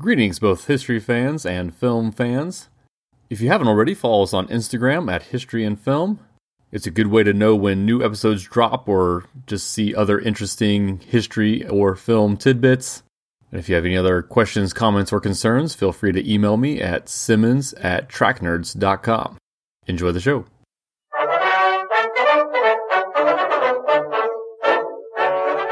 Greetings, both history fans and film fans. If you haven't already, follow us on Instagram at History and Film. It's a good way to know when new episodes drop or just see other interesting history or film tidbits. And if you have any other questions, comments, or concerns, feel free to email me at simmons at tracknerds.com. Enjoy the show.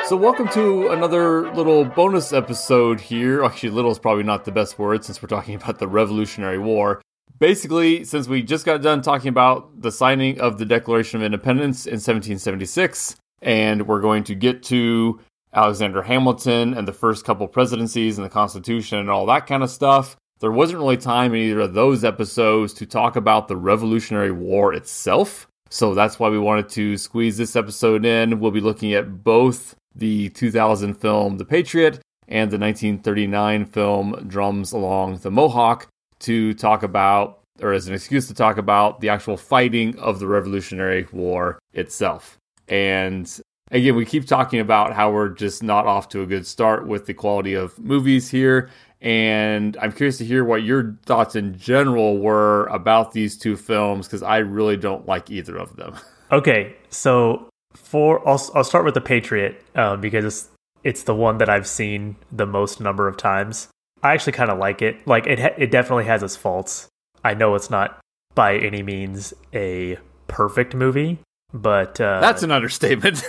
So, welcome to another little bonus episode here. Actually, little is probably not the best word since we're talking about the Revolutionary War. Basically, since we just got done talking about the signing of the Declaration of Independence in 1776, and we're going to get to Alexander Hamilton and the first couple presidencies and the Constitution and all that kind of stuff, there wasn't really time in either of those episodes to talk about the Revolutionary War itself. So that's why we wanted to squeeze this episode in. We'll be looking at both the 2000 film The Patriot and the 1939 film Drums Along the Mohawk to talk about, or as an excuse to talk about, the actual fighting of the Revolutionary War itself. And again, we keep talking about how we're just not off to a good start with the quality of movies here. And I'm curious to hear what your thoughts in general were about these two films because I really don't like either of them. Okay, so for I'll I'll start with the Patriot um, because it's it's the one that I've seen the most number of times. I actually kind of like it. Like it it definitely has its faults. I know it's not by any means a perfect movie, but uh, that's an understatement.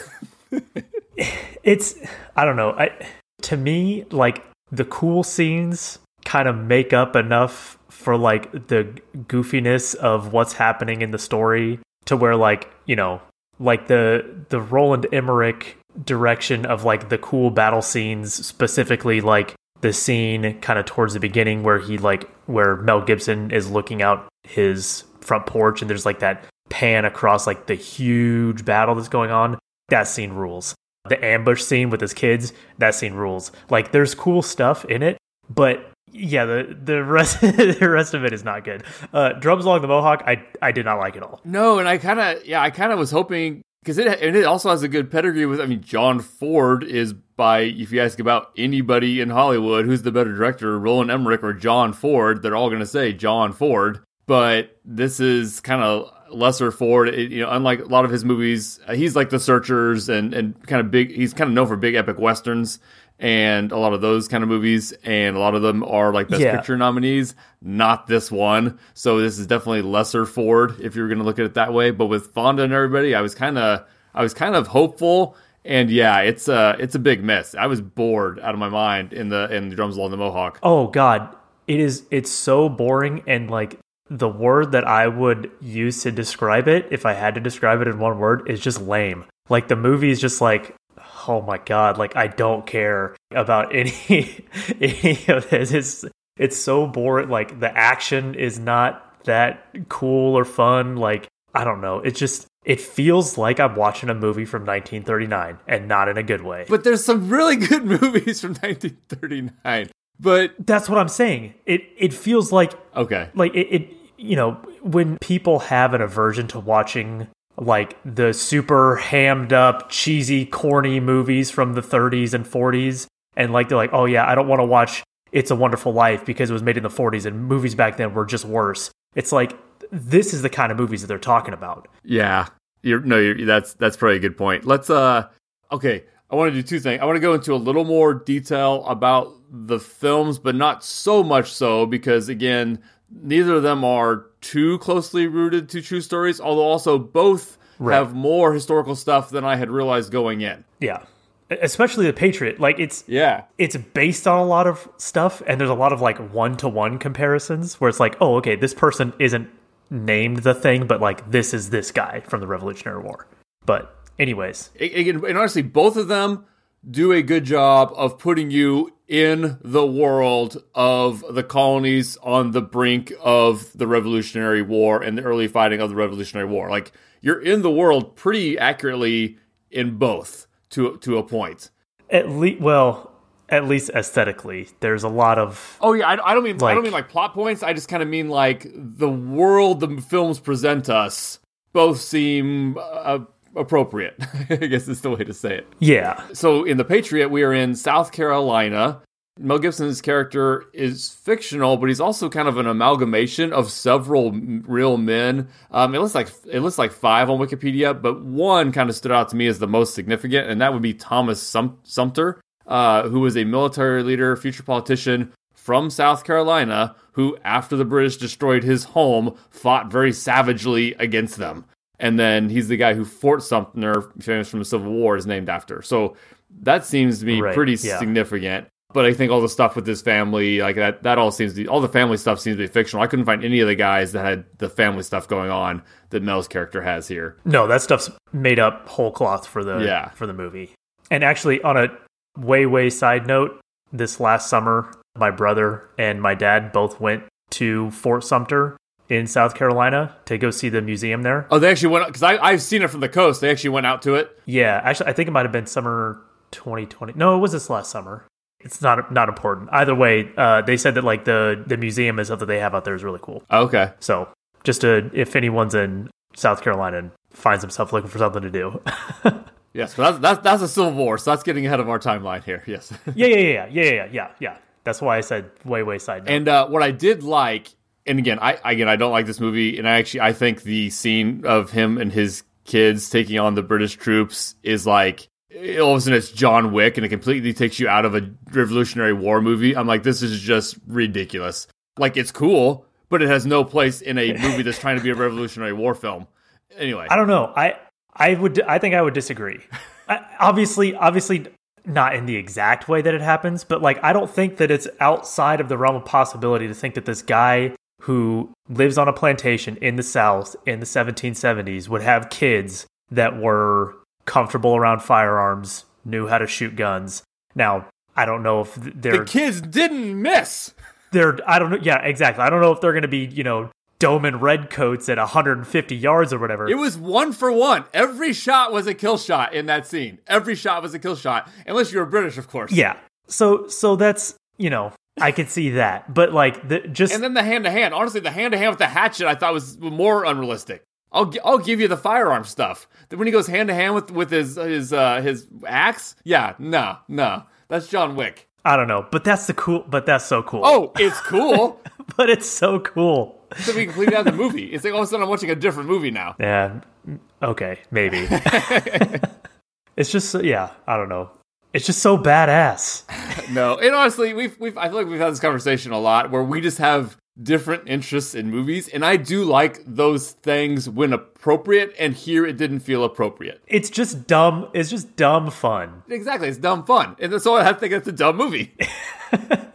it's I don't know. I to me like the cool scenes kind of make up enough for like the goofiness of what's happening in the story to where like you know like the the Roland Emmerich direction of like the cool battle scenes, specifically like the scene kind of towards the beginning where he like where Mel Gibson is looking out his front porch and there's like that pan across like the huge battle that's going on. That scene rules. The ambush scene with his kids, that scene rules. Like there's cool stuff in it, but yeah, the the rest the rest of it is not good. Uh, Drums along the Mohawk, I I did not like it all. No, and I kind of yeah, I kind of was hoping because it and it also has a good pedigree with. I mean, John Ford is by if you ask about anybody in Hollywood who's the better director, Roland Emmerich or John Ford, they're all going to say John Ford. But this is kind of lesser Ford. It, you know, unlike a lot of his movies, he's like The Searchers and and kind of big. He's kind of known for big epic westerns and a lot of those kind of movies, and a lot of them are like Best yeah. Picture nominees. Not this one, so this is definitely lesser Ford if you're going to look at it that way. But with Fonda and everybody, I was kind of I was kind of hopeful, and yeah, it's a it's a big miss. I was bored out of my mind in the in the drums along the Mohawk. Oh God, it is it's so boring and like the word that I would use to describe it, if I had to describe it in one word, is just lame. Like the movie is just like oh my god, like I don't care about any any of this. It's it's so boring. Like the action is not that cool or fun. Like I don't know. It just it feels like I'm watching a movie from 1939 and not in a good way. But there's some really good movies from 1939. But that's what I'm saying. It it feels like okay, like it, it you know when people have an aversion to watching like the super hammed up, cheesy, corny movies from the 30s and 40s. And like they're like, oh yeah, I don't want to watch It's a Wonderful Life because it was made in the 40s and movies back then were just worse. It's like this is the kind of movies that they're talking about. Yeah, you're no, you're, that's that's probably a good point. Let's uh, okay. I want to do two things. I want to go into a little more detail about the films, but not so much so because again, neither of them are too closely rooted to true stories, although also both right. have more historical stuff than I had realized going in. Yeah. Especially the Patriot. Like it's yeah. It's based on a lot of stuff and there's a lot of like one to one comparisons where it's like, oh, okay, this person isn't named the thing, but like this is this guy from the Revolutionary War. But anyways. And honestly, both of them do a good job of putting you in the world of the colonies on the brink of the Revolutionary War and the early fighting of the Revolutionary War. Like you're in the world pretty accurately in both to to a point. At least, well, at least aesthetically, there's a lot of. Oh yeah, I, I don't mean like, I don't mean like plot points. I just kind of mean like the world the films present us both seem uh, appropriate. I guess is the way to say it. Yeah. So in the Patriot, we are in South Carolina. Mel Gibson's character is fictional, but he's also kind of an amalgamation of several real men. Um, it looks like it looks like five on Wikipedia, but one kind of stood out to me as the most significant, and that would be Thomas Sum- Sumter, uh, who was a military leader, future politician from South Carolina, who, after the British destroyed his home, fought very savagely against them. And then he's the guy who Fort Sumter, famous from the Civil War, is named after. So that seems to be right, pretty yeah. significant. But I think all the stuff with his family, like that, that all seems to be, all the family stuff seems to be fictional. I couldn't find any of the guys that had the family stuff going on that Mel's character has here. No, that stuff's made up whole cloth for the yeah. for the movie. And actually, on a way way side note, this last summer, my brother and my dad both went to Fort Sumter in South Carolina to go see the museum there. Oh, they actually went because I've seen it from the coast. They actually went out to it. Yeah, actually, I think it might have been summer 2020. No, it was this last summer. It's not not important. Either way, uh, they said that like the the museum and stuff that they have out there is really cool. Okay. So just to, if anyone's in South Carolina and finds himself looking for something to do. yes, but that's, that's that's a Civil War, so that's getting ahead of our timeline here. Yes. yeah, yeah, yeah, yeah, yeah, yeah, yeah. That's why I said way, way side note. And uh, what I did like, and again, I again I don't like this movie, and I actually I think the scene of him and his kids taking on the British troops is like all of a sudden it's John Wick and it completely takes you out of a Revolutionary War movie. I'm like, this is just ridiculous. Like, it's cool, but it has no place in a movie that's trying to be a Revolutionary War film. Anyway, I don't know. I I would I think I would disagree. I, obviously, obviously not in the exact way that it happens, but like I don't think that it's outside of the realm of possibility to think that this guy who lives on a plantation in the South in the 1770s would have kids that were comfortable around firearms, knew how to shoot guns. Now, I don't know if they're the kids didn't miss. They're I don't know. Yeah, exactly. I don't know if they're going to be you know Doman redcoats at 150 yards or whatever. It was one for one. Every shot was a kill shot in that scene. Every shot was a kill shot, unless you were British, of course. Yeah. So so that's you know I could see that, but like the just and then the hand to hand. Honestly, the hand to hand with the hatchet I thought was more unrealistic. I'll I'll give you the firearm stuff. When he goes hand to hand with with his his uh, his axe, yeah, no, no, that's John Wick. I don't know, but that's the cool. But that's so cool. Oh, it's cool. but it's so cool. So we completely out the movie. It's like all of a sudden I'm watching a different movie now. Yeah. Okay, maybe. it's just yeah. I don't know. It's just so badass. no, and honestly, we've we've I feel like we've had this conversation a lot where we just have different interests in movies, and I do like those things when appropriate. And here, it didn't feel appropriate. It's just dumb. It's just dumb fun. Exactly, it's dumb fun, and so I think it's a dumb movie.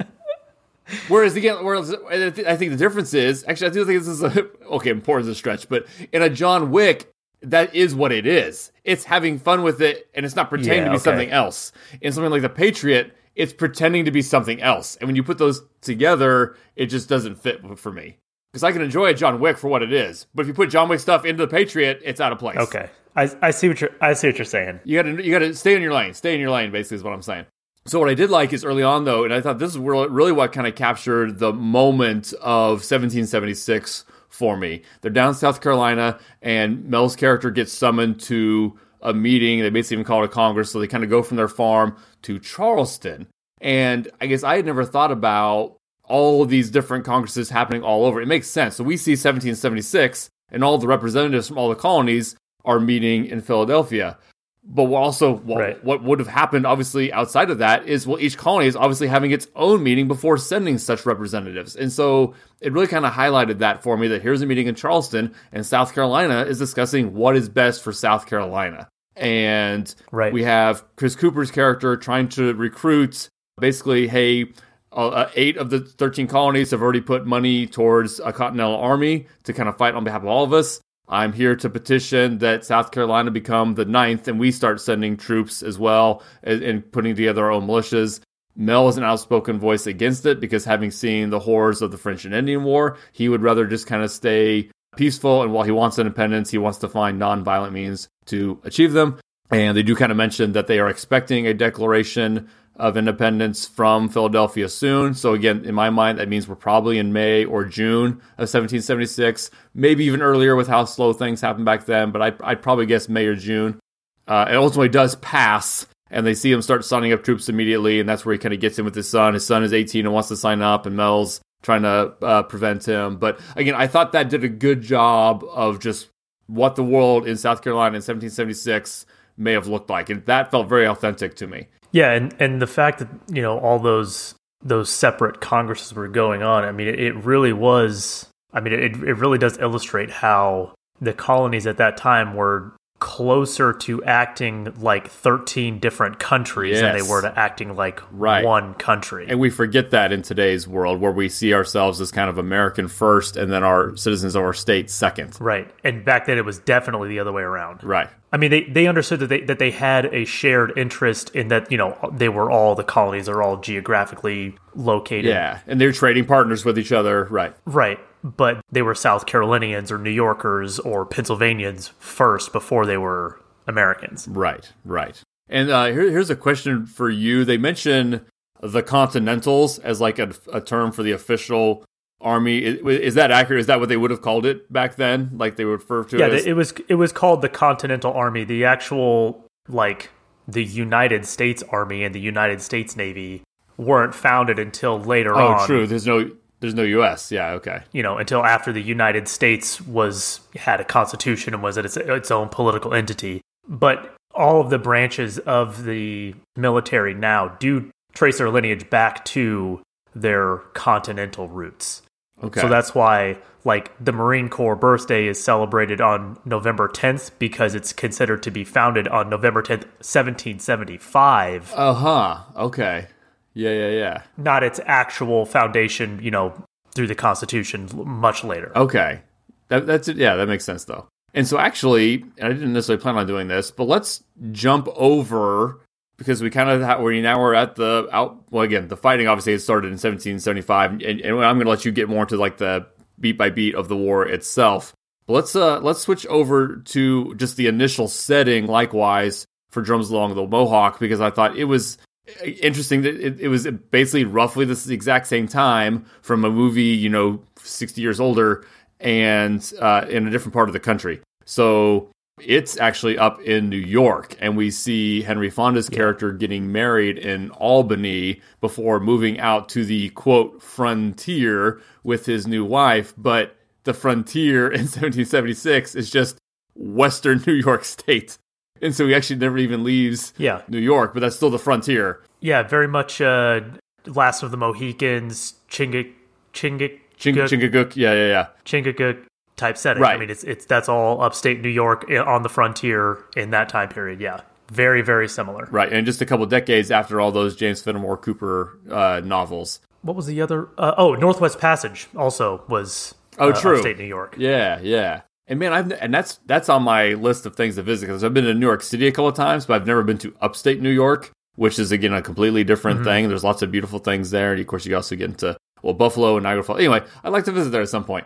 whereas again, whereas I think the difference is actually I do think this is a, okay. Important a stretch, but in a John Wick, that is what it is. It's having fun with it, and it's not pretending yeah, to be okay. something else. In something like The Patriot, it's pretending to be something else. And when you put those together, it just doesn't fit for me. Because I can enjoy a John Wick for what it is, but if you put John Wick stuff into the Patriot, it's out of place. Okay, I, I see what you're I see what you're saying. You got to you got to stay in your lane. Stay in your lane. Basically, is what I'm saying. So what I did like is early on though, and I thought this is really what kind of captured the moment of 1776 for me. They're down South Carolina, and Mel's character gets summoned to a meeting. They basically even call it a congress. So they kind of go from their farm to Charleston. And I guess I had never thought about all of these different congresses happening all over. It makes sense. So we see 1776, and all the representatives from all the colonies are meeting in Philadelphia. But also, what, right. what would have happened, obviously, outside of that is, well, each colony is obviously having its own meeting before sending such representatives. And so it really kind of highlighted that for me that here's a meeting in Charleston, and South Carolina is discussing what is best for South Carolina. And right. we have Chris Cooper's character trying to recruit basically, hey, uh, uh, eight of the 13 colonies have already put money towards a Continental Army to kind of fight on behalf of all of us. I'm here to petition that South Carolina become the ninth and we start sending troops as well and, putting together our own militias. Mel is an outspoken voice against it because having seen the horrors of the French and Indian War, he would rather just kind of stay peaceful. And while he wants independence, he wants to find non-violent means to achieve them. And they do kind of mention that they are expecting a declaration of independence from Philadelphia soon. So again, in my mind, that means we're probably in May or June of 1776, maybe even earlier with how slow things happened back then. But I, I'd probably guess May or June. Uh, it ultimately does pass, and they see him start signing up troops immediately, and that's where he kind of gets in with his son. His son is 18 and wants to sign up, and Mel's trying to uh, prevent him. But again, I thought that did a good job of just what the world in South Carolina in 1776 may have looked like, and that felt very authentic to me. Yeah, and and the fact that you know all those those separate congresses were going on. I mean, it, it really was. I mean, it it really does illustrate how the colonies at that time were closer to acting like 13 different countries than they were to acting like Right. one country. And we forget that in today's world where we see ourselves as kind of American first and then our citizens of our state second. right. And back then it was definitely the other way around. Right. I mean, they, they understood that they that they had a shared interest in that, you know, they were all the colonies are all geographically located. Yeah. And they're trading partners with each other. Right. Right. But they were South Carolinians or New Yorkers or Pennsylvanians first before they were Americans. Right. Right. And uh, here, here's a question for you. They mention the Continentals as like a, a term for the official army. Is, is that accurate? Is that what they would have called it back then? Like they would refer to Yeah, it as? it was it was called the Continental Army. The actual like the United States Army and the United States Navy weren't founded until later oh, on. true. There's no there's no U.S. Yeah. Okay. You know, until after the United States was had a constitution and was its its own political entity. But all of the branches of the military now do trace their lineage back to their continental roots. Okay. So that's why, like, the Marine Corps birthday is celebrated on November 10th because it's considered to be founded on November 10th, 1775, Uh huh. Okay. Yeah. Yeah. Yeah. not its actual foundation, you know, through the Constitution much later. Okay. That, that's it. Yeah, that makes sense though. And so actually, and I didn't necessarily plan on doing this, but let's jump over because we kind of ha- we now we're at the out. Well, again, the fighting obviously had started in 1775, and, and I'm going to let you get more into like the beat by beat of the war itself. But let's uh let's switch over to just the initial setting. Likewise for drums along the Mohawk because I thought it was interesting that it, it was basically roughly this exact same time from a movie, you know, 60 years older and uh, in a different part of the country. So it's actually up in New York, and we see Henry Fonda's character getting married in Albany before moving out to the quote frontier with his new wife. But the frontier in 1776 is just Western New York State. And so he actually never even leaves Yeah. New York, but that's still the frontier. Yeah, very much uh, Last of the Mohicans, Chingik, Chingik, Ching- Chingachgook, yeah, yeah, yeah. Chingachgook type setting. Right. I mean, it's it's that's all upstate New York on the frontier in that time period. Yeah, very very similar. Right, and just a couple decades after all those James Fenimore Cooper uh, novels. What was the other? Uh, oh, Northwest Passage also was. Oh, uh, true. Upstate New York. Yeah, yeah. And man, I've and that's that's on my list of things to visit because I've been to New York City a couple of times, but I've never been to upstate New York, which is again a completely different thing. There's lots of beautiful things there, and of course you also get into well Buffalo and Niagara Falls. Anyway, I'd like to visit there at some point.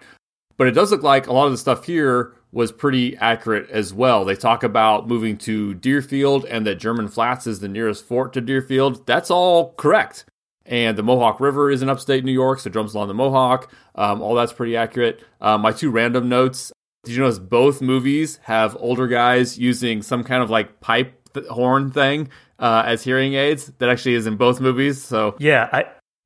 But it does look like a lot of the stuff here was pretty accurate as well. They talk about moving to Deerfield and that German Flats is the nearest fort to Deerfield. That's all correct. And the Mohawk River is in upstate New York, so drums along the Mohawk. Um, all that's pretty accurate. Uh, my two random notes. Did you notice both movies have older guys using some kind of like pipe th- horn thing uh, as hearing aids? That actually is in both movies. So Yeah, I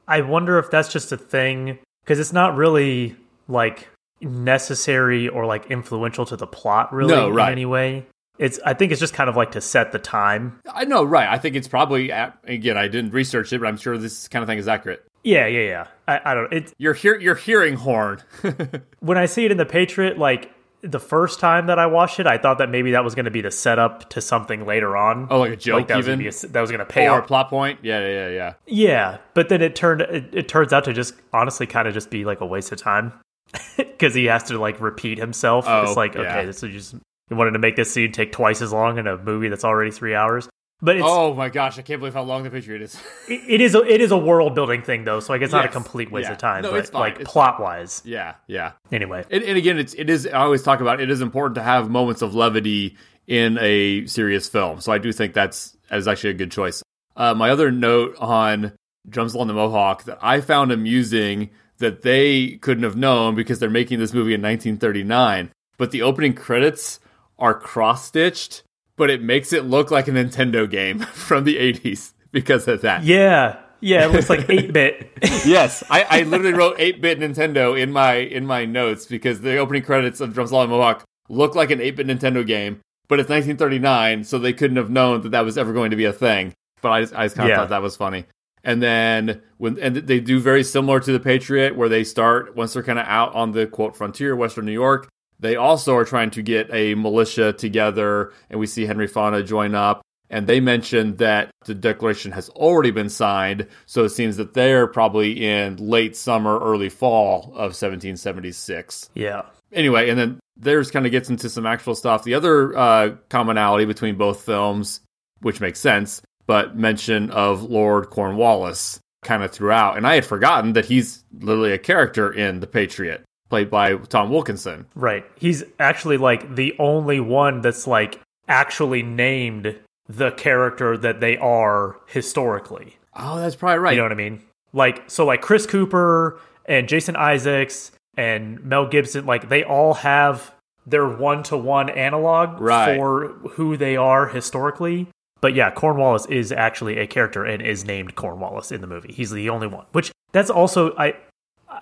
I wonder if that's just a thing because it's not really like necessary or like influential to the plot really No, right. in any way. It's I think it's just kind of like to set the time. I know, right? I think it's probably again. I didn't research it, but I'm sure this kind of thing is accurate. Yeah, yeah, yeah. I, I don't. It You're hear you're hearing horn. when I see it in the Patriot, like the first time that I watched it, I thought that maybe that was going to be the setup to something later on. oh, like a joke like that was even. going to a, that was going to pay or a off. plot point. Yeah, yeah, yeah, yeah. Yeah, but then it turned it, it turns out to just honestly kind of just be like a waste of time because he has to like repeat himself. Oh, it's like yeah. okay, this is just you wanted to make this scene take twice as long in a movie that's already three hours. But it's Oh my gosh, I can't believe how long the Patriot is. it, it is a, it is a world building thing though, so I guess it's not a complete waste yeah. of time. No, but it's like it's plot wise, yeah, yeah. anyway. And, and again, it's it is. I always talk about it is important to have moments of levity in a serious film. So I do think that's that is actually a good choice. Uh, my other note on Drums Along the Mohawk that I found amusing that they couldn't have known because they're making this movie in 1939, but the opening credits are cross stitched, but it makes it look like a Nintendo game from the 80s because of that. Yeah, yeah, it looks like eight bit. yes, I, I literally wrote 8-bit Nintendo in my in my notes because the opening credits of Drums Along the Mohawk look like an 8-bit Nintendo game, but it's 1939, so they couldn't have known that that was ever going to be a thing. But I just, I just kind of Yeah. thought that was funny. And then when and they do very similar to the Patriot, where they start once they're kind of out on the quote frontier, Western New York. They also are trying to get a militia together, and we see Henry Fonda join up. And they mentioned that the declaration has already been signed, so it seems that they're probably in late summer, early fall of 1776 Yeah, anyway, and then there's kind of gets into some actual stuff. The other uh, commonality between both films, which makes sense, but mention of Lord Cornwallis kind of throughout. And I had forgotten that he's literally a character in The Patriot, played by Tom Wilkinson. right. He's actually like the only one that's like actually named the character that they are historically. Oh, that's probably right. You know what I mean? Like so like Chris Cooper and Jason Isaacs and Mel Gibson like they all have their one-to-one analog Right. for who they are historically. But yeah, Cornwallis is actually a character and is named Cornwallis in the movie. He's the only one. Which that's also I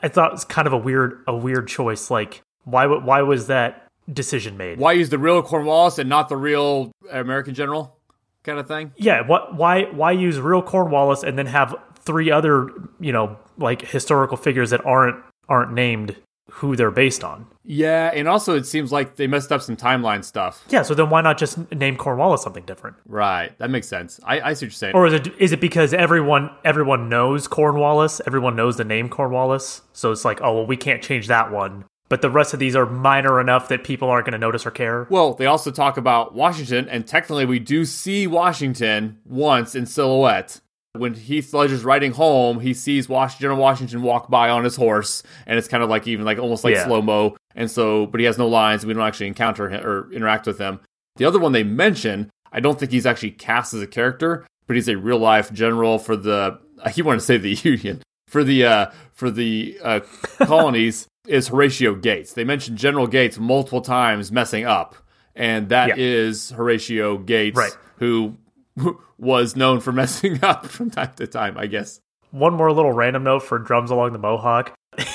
I thought it was kind of a weird a weird choice like why why was that decision made? Why use the real Cornwallis and not the real American general kind of thing? Yeah, what why why use real Cornwallis and then have three other, you know, like historical figures that aren't aren't named who they're based on? Yeah, and also it seems like they messed up some timeline stuff. Yeah, so then why not just name Cornwallis something different? Right, that makes sense. I, I see what you're saying. Or is it is it because everyone everyone knows Cornwallis, everyone knows the name Cornwallis, so it's like, oh well, we can't change that one. But the rest of these are minor enough that people aren't going to notice or care. Well, they also talk about Washington, and technically, we do see Washington once in silhouette. When Heath Ledger's riding home, he sees Wash- General Washington walk by on his horse, and it's kind of like even like almost like Yeah. slow mo. And so, but he has no lines. We don't actually encounter him or interact with him. The other one they mention, I don't think he's actually cast as a character, but he's a real life general for the. I keep wanting to say the Union for the uh, for the uh, colonies is Horatio Gates. They mentioned General Gates multiple times messing up, and that Yeah. is Horatio Gates, Right. who was known for messing up from time to time. I guess. One more little random note for drums along the Mohawk.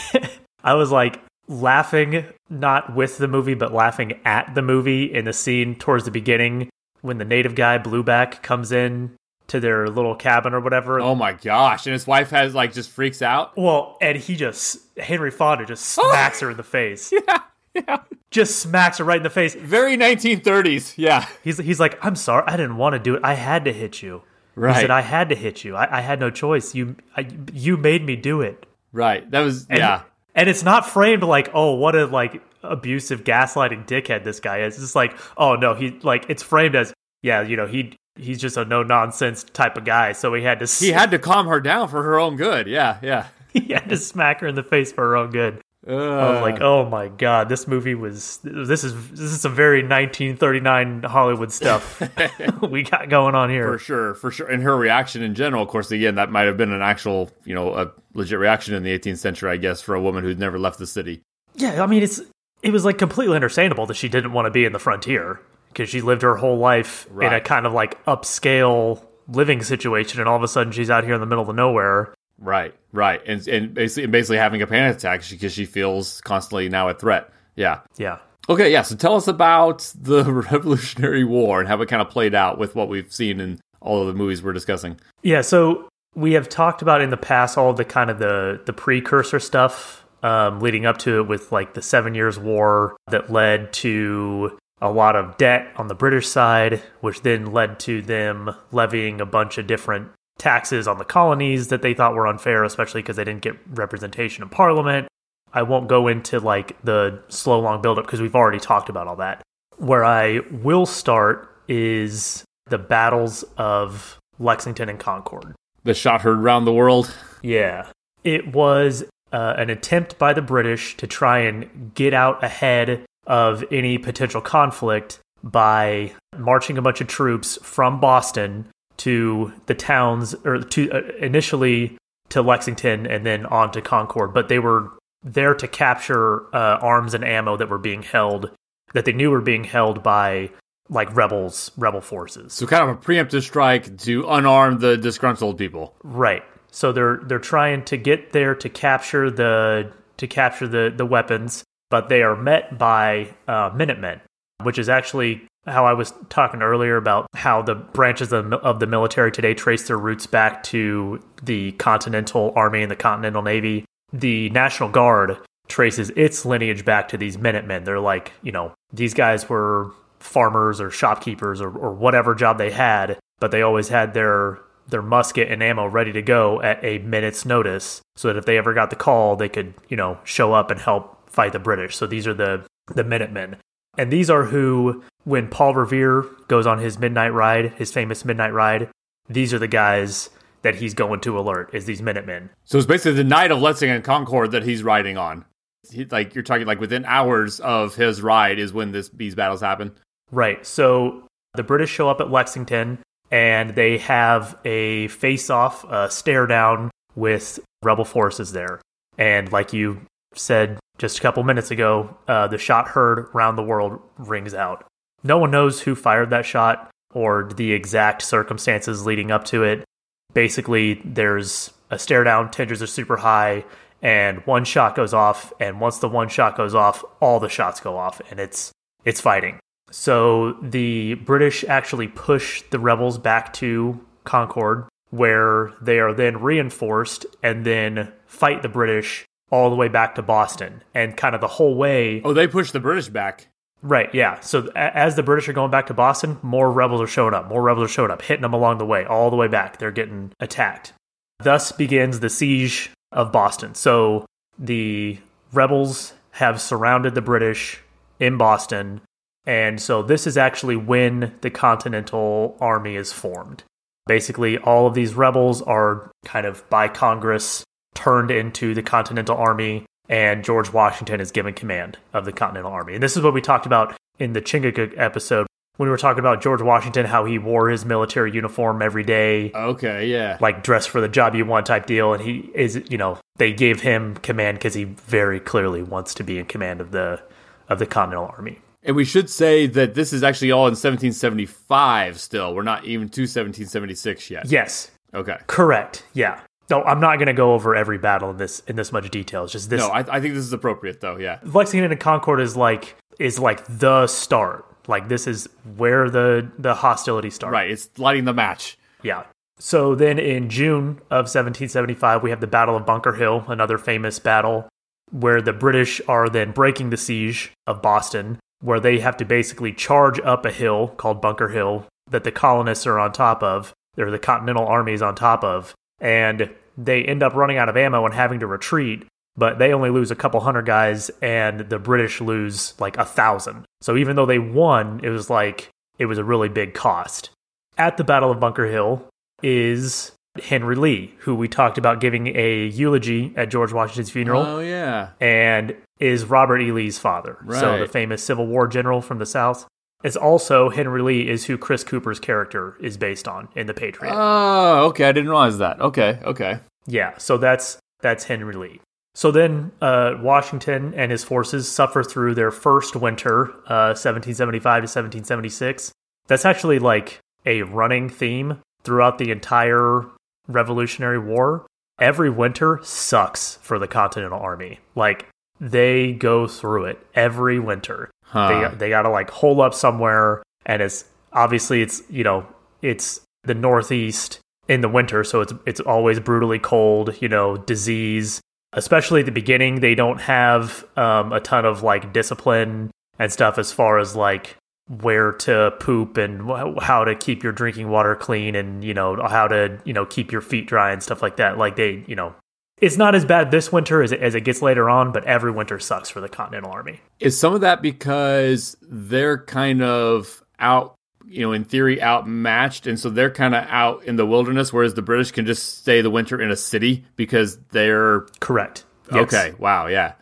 I was like laughing not with the movie but laughing at the movie in the scene towards the beginning when the native guy Blueback comes in to their little cabin or whatever. Oh my gosh! And his wife has like just freaks out. Well, and he just Henry Fonda just smacks her in the face. Yeah, yeah. Just smacks her right in the face. Very 1930s. Yeah. He's he's like, I'm sorry, I didn't want to do it. I had to hit you. Right. He said, I had to hit you. I, I had no choice. You I, you made me do it. Right. That was And, yeah. And it's not framed like, oh, what a like abusive, gaslighting dickhead this guy is. It's just like, oh no, he like it's framed as, yeah, you know, he he's just a no nonsense type of guy. So he had to He had to calm her down for her own good. Yeah, yeah. he had to smack her in the face for her own good. I was like, Uh. oh my god, this movie was this is this is some very 1939 Hollywood stuff we got going on here." For sure, for sure. And her reaction in general, of course, again, that might have been an actual, you know, a legit reaction in the 18th century, I guess, for a woman who'd never left the city. Yeah, I mean it's it was like completely understandable that she didn't want to be in the frontier because she lived her whole life in a kind of like upscale living situation, and all of a sudden she's out here in the middle of nowhere. Right, right. And and basically, and basically having a panic attack because she feels constantly now a threat. Yeah. Yeah. Okay, yeah. So tell us about the Revolutionary War and how it kind of played out with what we've seen in all of the movies we're discussing. Yeah, so we have talked about in the past all the kind of the the precursor stuff um, leading up to it with like the Seven Years' War that led to a lot of debt on the British side, which then led to them levying a bunch of different taxes on the colonies that they thought were unfair, especially because they didn't get representation in Parliament. I won't go into like the slow long buildup because we've already talked about all that. Where I will start is the battles of Lexington and Concord. The shot heard around the world. Yeah. It was uh, an attempt by the British to try and get out ahead of any potential conflict by marching a bunch of troops from Boston to the towns, or to uh, initially to Lexington and then on to Concord. But they were there to capture uh, arms and ammo that were being held, that they knew were being held by like rebels, rebel forces. So kind of a preemptive strike to unarm the disgruntled people. Right. So they're they're trying to get there to capture the to capture the the weapons, but they are met by uh, Minutemen, which is actually how I was talking earlier about how the branches of, of the military today trace their roots back to the Continental Army and the Continental Navy. The National Guard traces its lineage back to these Minutemen. They're like, you know, these guys were farmers or shopkeepers or, or whatever job they had, but they always had their their musket and ammo ready to go at a minute's notice so that if they ever got the call, they could, you know, show up and help fight the British. So these are the the Minutemen. And these are who, when Paul Revere goes on his midnight ride, his famous midnight ride, these are the guys that he's going to alert, is these Minutemen. So it's basically the night of Lexington Concord that he's riding on. He, like you're talking like within hours of his ride is when this these battles happen. Right. So the British show up at Lexington and they have a face off, a stare down with rebel forces there. And like you said just a couple minutes ago, uh, the shot heard around the world rings out. No one knows who fired that shot or the exact circumstances leading up to it. Basically, there's a stare down, tenders are super high, and one shot goes off. And once the one shot goes off, all the shots go off, and it's it's fighting. So the British actually push the rebels back to Concord, where they are then reinforced and then fight the British all the way back to Boston. And kind of the whole way. Oh, they push the British back. Right, yeah. So as the British are going back to Boston, more rebels are showing up. More rebels are showing up, hitting them along the way, all the way back. They're getting attacked. Thus begins the siege of Boston. So the rebels have surrounded the British in Boston and so this is actually when the Continental Army is formed. Basically, all of these rebels are kind of by Congress turned into the Continental Army, and George Washington is given command of the Continental Army. And this is what we talked about in the Chingachgook episode when we were talking about George Washington, how he wore his military uniform every day. Okay, yeah. Like dress for the job you want type deal. And he is, you know, they gave him command because he very clearly wants to be in command of the of the Continental Army. And we should say that this is actually all in 1775 still. We're not even to 1776 yet. Yes. Okay. Correct. Yeah. No, I'm not going to go over every battle in this in this much detail. It's just this. No, I, I think this is appropriate though. Yeah. Lexington and Concord is like is like the start. Like this is where the the hostility starts. Right. It's lighting the match. Yeah. So then in June of 1775, we have the Battle of Bunker Hill, another famous battle where the British are then breaking the siege of Boston where they have to basically charge up a hill called Bunker Hill that the colonists are on top of, or the Continental Army is on top of, and they end up running out of ammo and having to retreat. But they only lose a couple hundred guys, and the British lose like a thousand. So even though they won, it was like it was a really big cost. At the Battle of Bunker Hill is Henry Lee, who we talked about giving a eulogy at George Washington's funeral. Oh yeah. And is Robert E. Lee's father. Right. So the famous Civil War general from the South. It's also Henry Lee is who Chris Cooper's character is based on in The Patriot. Oh, okay. I didn't realize that. Okay, okay. Yeah, so that's that's Henry Lee. So then uh, Washington and his forces suffer through their first winter, uh, 1775 to 1776. That's actually like a running theme throughout the entire Revolutionary War. Every winter sucks for the Continental Army. Like they go through it every winter. Huh. They they got to like hole up somewhere, and it's obviously it's you know it's the Northeast in the winter, so it's it's always brutally cold. You know, disease. Especially at the beginning, they don't have um, a ton of like discipline and stuff as far as like where to poop and how to keep your drinking water clean and you know how to you know keep your feet dry and stuff like that like they you know it's not as bad this winter as it, as it gets later on, but every winter sucks for the Continental Army. Is some of that because they're kind of out, you know, in theory, outmatched, and so they're kind of out in the wilderness, whereas the British can just stay the winter in a city because they're correct. Yes. Okay, wow, yeah,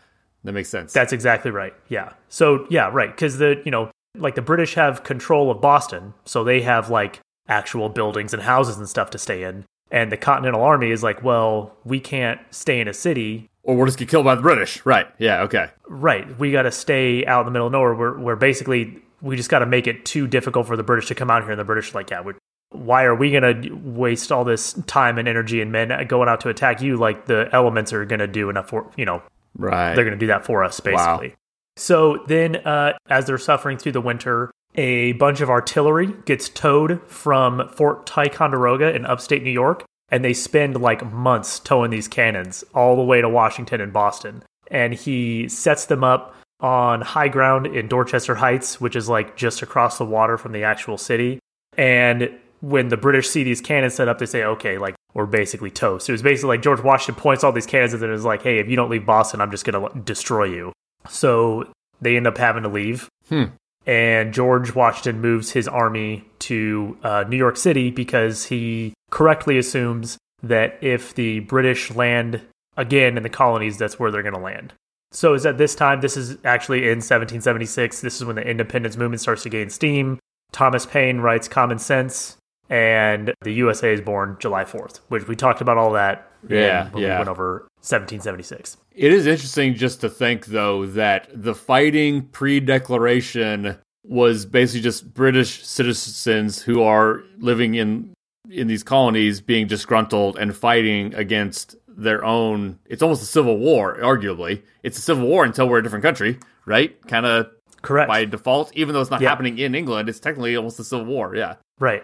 that makes sense. That's exactly right. Yeah. So yeah, right, because the you know, like the British have control of Boston, so they have like actual buildings and houses and stuff to stay in. And the Continental Army is like, well, we can't stay in a city. Or we'll just get killed by the British. Right. Yeah. Okay. Right. We got to stay out in the middle of nowhere We're basically we just got to make it too difficult for the British to come out here. And the British are like, yeah, why are we going to waste all this time and energy and men going out to attack you? Like the elements are going to do enough for, you know, Right. they're going to do that for us, basically. So then, uh, as they're suffering through the winter, a bunch of artillery gets towed from Fort Ticonderoga in upstate New York, and they spend like months towing these cannons all the way to Washington and Boston. And he sets them up on high ground in Dorchester Heights, which is like just across the water from the actual city. And when the British see these cannons set up, they say, okay, like we're basically toast. It was basically like George Washington points all these cannons at them and is like, hey, if you don't leave Boston, I'm just going to destroy you. So they end up having to leave. Hmm. And George Washington moves his army to uh, New York City because he correctly assumes that if the British land again in the colonies, that's where they're going to land. So is at this time, this is actually in 1776. This is when the independence movement starts to gain steam. Thomas Paine writes Common Sense, and the USA is born July 4th, which we talked about all that Yeah, when yeah. we went over 1776. It is interesting just to think, though, that the fighting pre declaration was basically just British citizens who are living in in these colonies being disgruntled and fighting against their own. It's almost a civil war, arguably. It's a civil war until we're a different country, right? Kind of Correct. by default, even though it's not Yeah. happening in England. It's technically almost a civil war. Yeah. Right.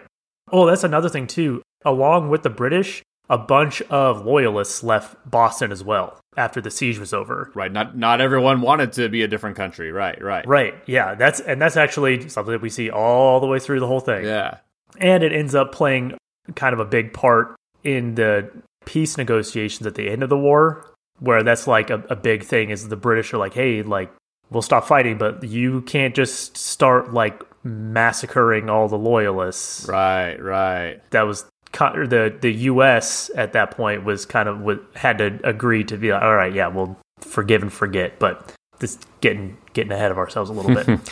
Oh, that's another thing too. Along with the British, a bunch of loyalists left Boston as well after the siege was over. Right. Not not everyone wanted to be a different country. Right. Right. Right. Yeah, that's and that's actually something that we see all the way through the whole thing. Yeah. And it ends up playing kind of a big part in the peace negotiations at the end of the war, where that's like a, a big thing is the British are like, hey, like we'll stop fighting, but you can't just start like massacring all the loyalists. Right. Right. that was the the U.S. at that point was kind of had to agree to be like, all right, yeah, we'll forgive and forget, but this getting getting ahead of ourselves a little bit.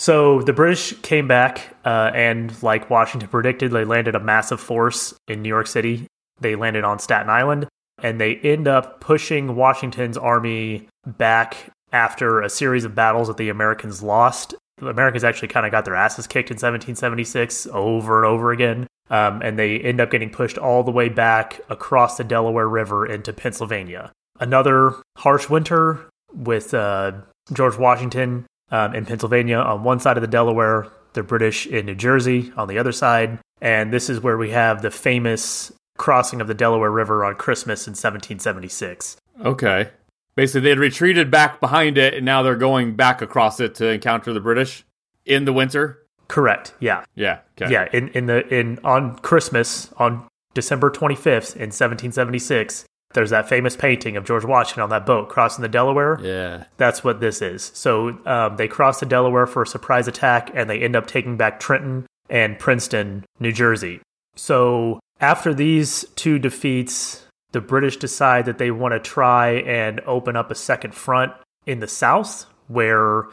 So the British came back, uh, and like Washington predicted, they landed a massive force in New York City. They landed on Staten Island, and they end up pushing Washington's army back after a series of battles that the Americans lost. Americans actually kind of got their asses kicked in 1776 over and over again. Um, and they end up getting pushed all the way back across the Delaware River into Pennsylvania. Another harsh winter with uh, George Washington um, in Pennsylvania on one side of the Delaware, the British in New Jersey on the other side. And this is where we have the famous crossing of the Delaware River on Christmas in 1776. Okay. Basically, they had retreated back behind it, and now they're going back across it to encounter the British in the winter. Correct. Yeah. Yeah. Okay. Yeah. In in the in on Christmas on December 25th in 1776, there's that famous painting of George Washington on that boat crossing the Delaware. Yeah. That's what this is. So um, they cross the Delaware for a surprise attack, and they end up taking back Trenton and Princeton, New Jersey. So after these two defeats, the British decide that they want to try and open up a second front in the South, where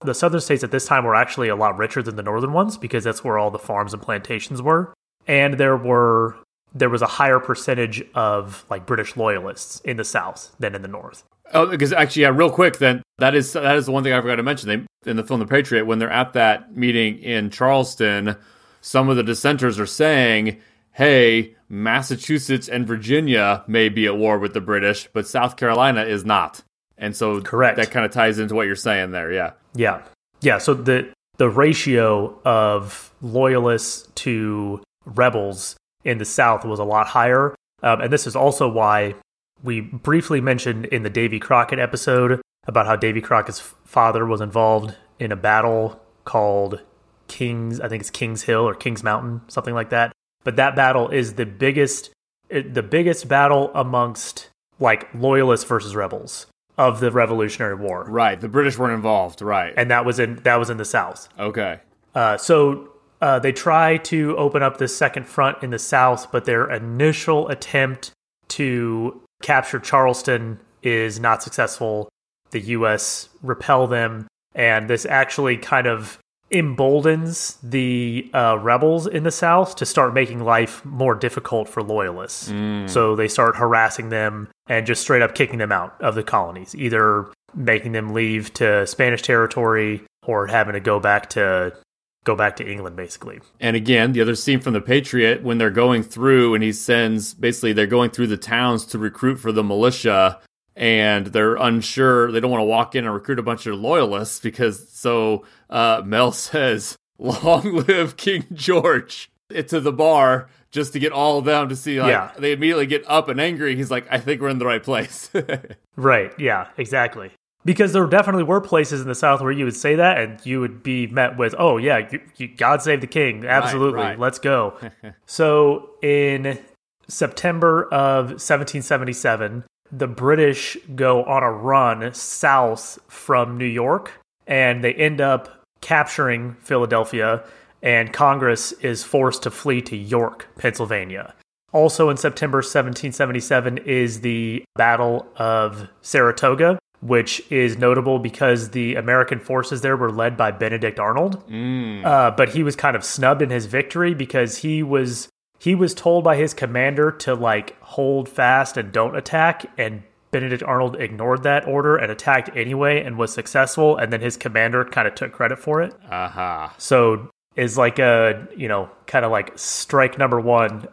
the southern states at this time were actually a lot richer than the northern ones because that's where all the farms and plantations were. And there were there was a higher percentage of like British loyalists in the South than in the North. Oh, because actually, yeah. Real quick, then that is that is the one thing I forgot to mention. They in the film The Patriot when they're at that meeting in Charleston, some of the dissenters are saying, "Hey, Massachusetts and Virginia may be at war with the British, but South Carolina is not." And so, Correct. That kind of ties into what you're saying there. Yeah. Yeah. Yeah, so the the ratio of loyalists to rebels in the South was a lot higher. Um, and this is also why we briefly mentioned in the Davy Crockett episode about how Davy Crockett's father was involved in a battle called Kings, I think it's Kings Hill or Kings Mountain, something like that. But that battle is the biggest the biggest battle amongst like loyalists versus rebels of the Revolutionary War. Right. The British weren't involved. Right. And that was in that was in the South. okay. Uh, so uh, they try to open up this second front in the South, but their initial attempt to capture Charleston is not successful. The U.S. repel them, and this actually kind of emboldens the uh, rebels in the South to start making life more difficult for loyalists. So they start harassing them and just straight up kicking them out of the colonies, either making them leave to Spanish territory or having to go back to go back to England basically. And again, the other scene from the Patriot when they're going through and he sends basically they're going through the towns to recruit for the militia and they're unsure. They don't want to walk in and recruit a bunch of loyalists because so uh, Mel says, "Long live King George!" to the bar just to get all of them to see. Like, Yeah. they immediately get up and angry. He's like, "I think we're in the right place." Right. Yeah, exactly. Because there definitely were places in the South where you would say that and you would be met with, oh, yeah, you, you, God save the king. Absolutely. right. Let's go. so in September of 1777, the British go on a run south from New York and they end up capturing Philadelphia, and Congress is forced to flee to York, Pennsylvania. Also in September 1777 is the Battle of Saratoga, which is notable because the American forces there were led by Benedict Arnold. Uh, but he was kind of snubbed in his victory because he was he was told by his commander to like hold fast and don't attack and Benedict Arnold ignored that order and attacked anyway and was successful and then his commander kind of took credit for it. Aha. So is like a you know kind of like strike number one.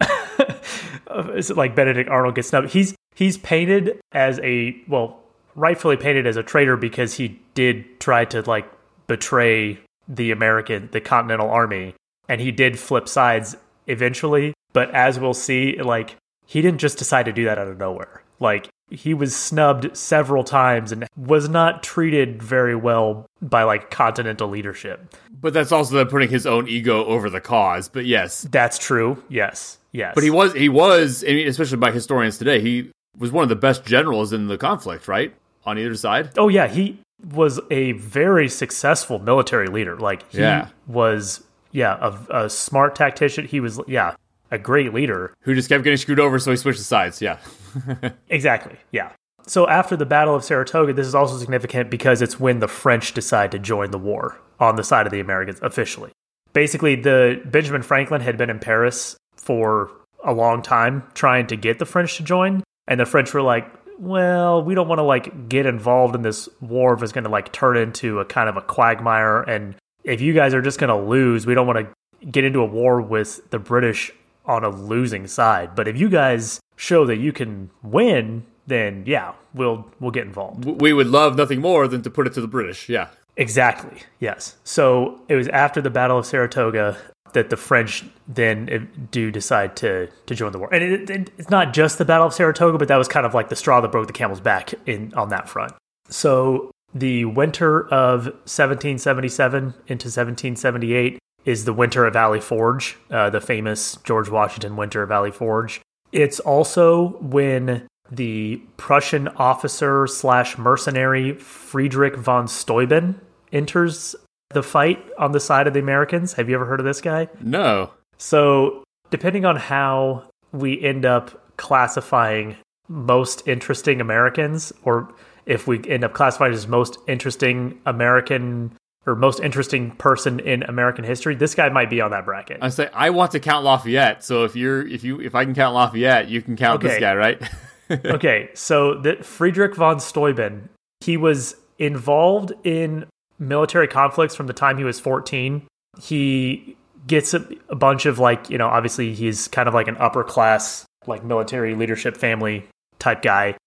is it like Benedict Arnold gets snubbed? He's he's painted as a well, rightfully painted as a traitor because he did try to like betray the American the Continental Army, and he did flip sides eventually. But as we'll see, like he didn't just decide to do that out of nowhere. Like he was snubbed several times and was not treated very well by like continental leadership. But that's also them putting his own ego over the cause. But yes, That's true. Yes. Yes. but he was he was, I mean, especially by historians today, he was one of the best generals in the conflict, right? On either side. Oh yeah, he was a very successful military leader. Like he Yeah. was yeah, a, a smart tactician. He was yeah, a great leader. Who just kept getting screwed over, so he switched sides. Yeah. Exactly. Yeah. So after the Battle of Saratoga, this is also significant because it's when the French decide to join the war on the side of the Americans officially. Basically, the Benjamin Franklin had been in Paris for a long time trying to get the French to join, and the French were like, "Well, we don't want to like get involved in this war if it's going to like turn into a kind of a quagmire, and if you guys are just going to lose, we don't want to get into a war with the British on a losing side. But if you guys show that you can win, then yeah, we'll we'll get involved. We would love nothing more than to put it to the British. Yeah. Exactly. Yes. So it was after the Battle of Saratoga that the French then uh, do decide to to join the war. And it, it, it's not just the Battle of Saratoga, but that was kind of like the straw that broke the camel's back in on that front. So the winter of 1777 into 1778 is the winter of Valley Forge, uh, the famous George Washington winter of Valley Forge. It's also when the Prussian officer slash mercenary Friedrich von Steuben enters the fight on the side of the Americans. Have you ever heard of this guy? No. So, depending on how we end up classifying most interesting Americans, or if we end up classifying as most interesting American or most interesting person in American history, this guy might be on that bracket. I say I want to count Lafayette. So if you're if you if I can count Lafayette, you can count this guy, right? okay, so that Friedrich von Steuben, he was involved in military conflicts from the time he was 14. He gets a, a bunch of like, you know, obviously he's kind of like an upper class like military leadership family type guy.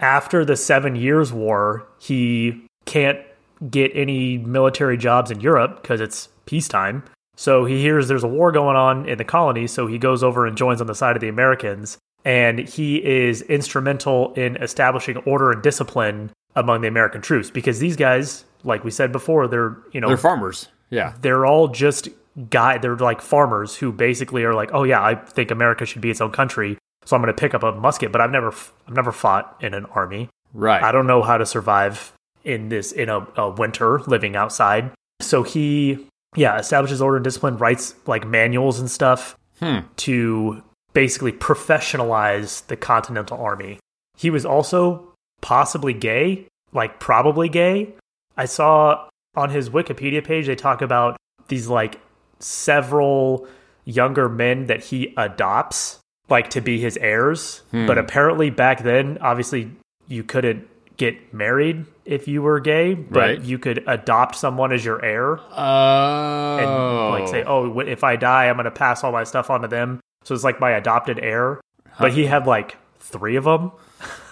After the 7 years war, he can't get any military jobs in Europe because it's peacetime. So he hears there's a war going on in the colonies, so he goes over and joins on the side of the Americans. And he is instrumental in establishing order and discipline among the American troops because these guys, like we said before, they're you know They're farmers. Yeah. they're all just guy they're like farmers who basically are like oh yeah i think america should be its own country so i'm going to pick up a musket but i've never i've never fought in an army. Right. i don't know how to survive in this in a, a winter living outside. So he yeah establishes order and discipline writes like manuals and stuff Hmm. to basically professionalize the continental army. He was also possibly gay like probably gay. I saw on his Wikipedia page they talk about these like several younger men that he adopts like to be his heirs. But apparently back then, obviously you couldn't get married if you were gay, but Right. you could adopt someone as your heir Oh. and like say, "Oh, if I die, I'm going to pass all my stuff on to them." So it's like my adopted heir. But he had like three of them.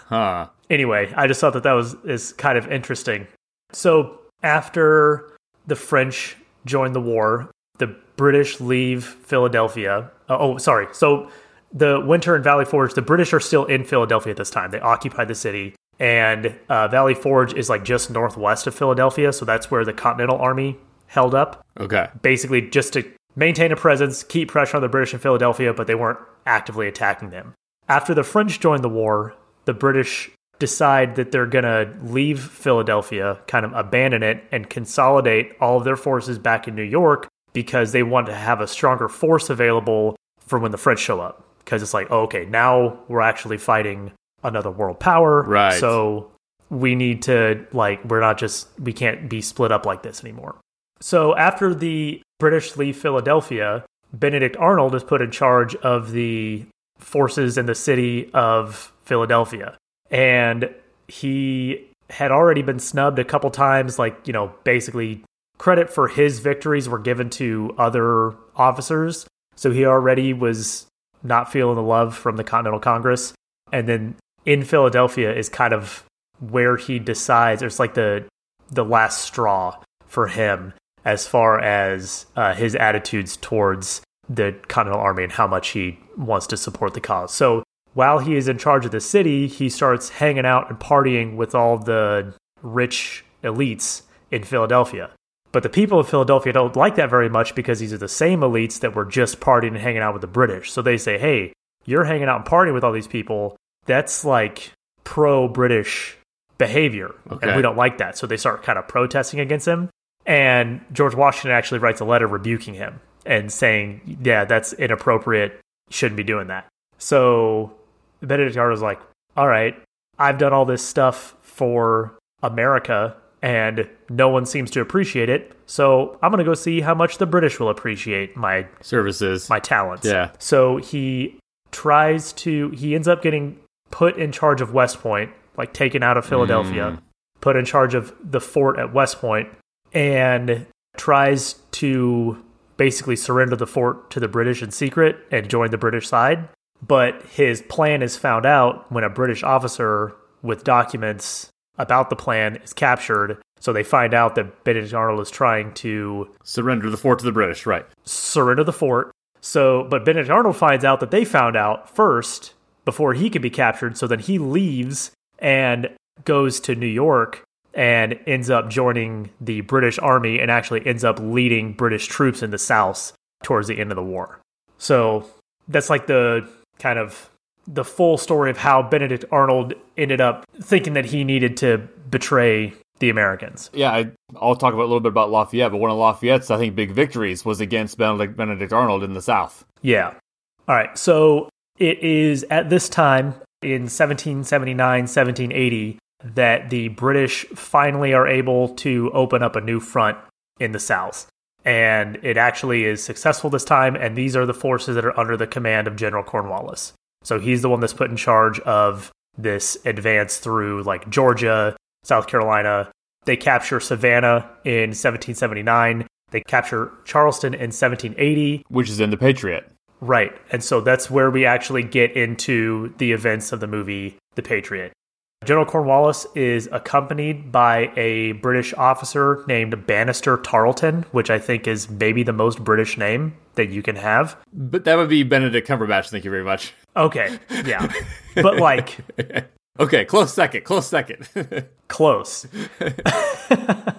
huh. Anyway, I just thought that that was is kind of interesting. So after the French join the war, the British leave Philadelphia. Uh, oh, sorry. So the Winter in Valley Forge, the British are still in Philadelphia at this time. They occupy the city, and uh, Valley Forge is like just northwest of Philadelphia. So that's where the Continental Army held up Okay. basically just to maintain a presence, keep pressure on the British in Philadelphia, but they weren't actively attacking them. After the French joined the war, the British decide that they're going to leave Philadelphia, kind of abandon it, and consolidate all of their forces back in New York because they want to have a stronger force available for when the French show up. Because it's like, oh, okay, now we're actually fighting another world power. Right. So we need to, like, we're not just, we can't be split up like this anymore. So after the British leave Philadelphia, Benedict Arnold is put in charge of the forces in the city of Philadelphia. And he had already been snubbed a couple times, like, you know, basically credit for his victories were given to other officers. So he already was not feeling the love from the Continental Congress. And then in Philadelphia is kind of where he decides, it's like the the last straw for him as far as uh, his attitudes towards the Continental Army and how much he wants to support the cause. So while he is in charge of the city, he starts hanging out and partying with all the rich elites in Philadelphia. But the people of Philadelphia don't like that very much because these are the same elites that were just partying and hanging out with the British. So they say, hey, you're hanging out and partying with all these people. That's like pro British behavior. Okay. And we don't like that. So they start kind of protesting against him. And George Washington actually writes a letter rebuking him and saying, yeah, that's inappropriate. You shouldn't be doing that. So Benedict Arnold's like, all right, I've done all this stuff for America and no one seems to appreciate it. So I'm going to go see how much the British will appreciate my Services. my talents. Yeah. So he tries to he ends up getting put in charge of West Point, like taken out of Philadelphia, mm. put in charge of the fort at West Point, and tries to basically surrender the fort to the British in secret and join the British side. But his plan is found out when a British officer with documents about the plan is captured. So they find out that Benedict Arnold is trying to Surrender the fort to the British. Right. surrender the fort. So, but Benedict Arnold finds out that they found out first before he could be captured. So then he leaves and goes to New York and ends up joining the British Army and actually ends up leading British troops in the South towards the end of the war. So that's like the kind of the full story of how Benedict Arnold ended up thinking that he needed to betray the Americans. Yeah, I, I'll talk about a little bit about Lafayette, but one of Lafayette's, I think, big victories was against Benedict, Benedict Arnold in the South. Yeah. All right. So it is at this time in 1779, 1780 that the British finally are able to open up a new front in the South. And it actually is successful this time. And these are the forces that are under the command of General Cornwallis. So he's the one that's put in charge of this advance through like Georgia, South Carolina. They capture Savannah in 1779. They capture Charleston in 1780. which is in the Patriot. Right. And so that's where we actually get into the events of the movie The Patriot. General Cornwallis is accompanied by a British officer named Bannister Tarleton, which I think is maybe the most British name that you can have. But that would be Benedict Cumberbatch. Thank you very much. Okay, yeah. but like, Okay, close second. Close second. close. uh,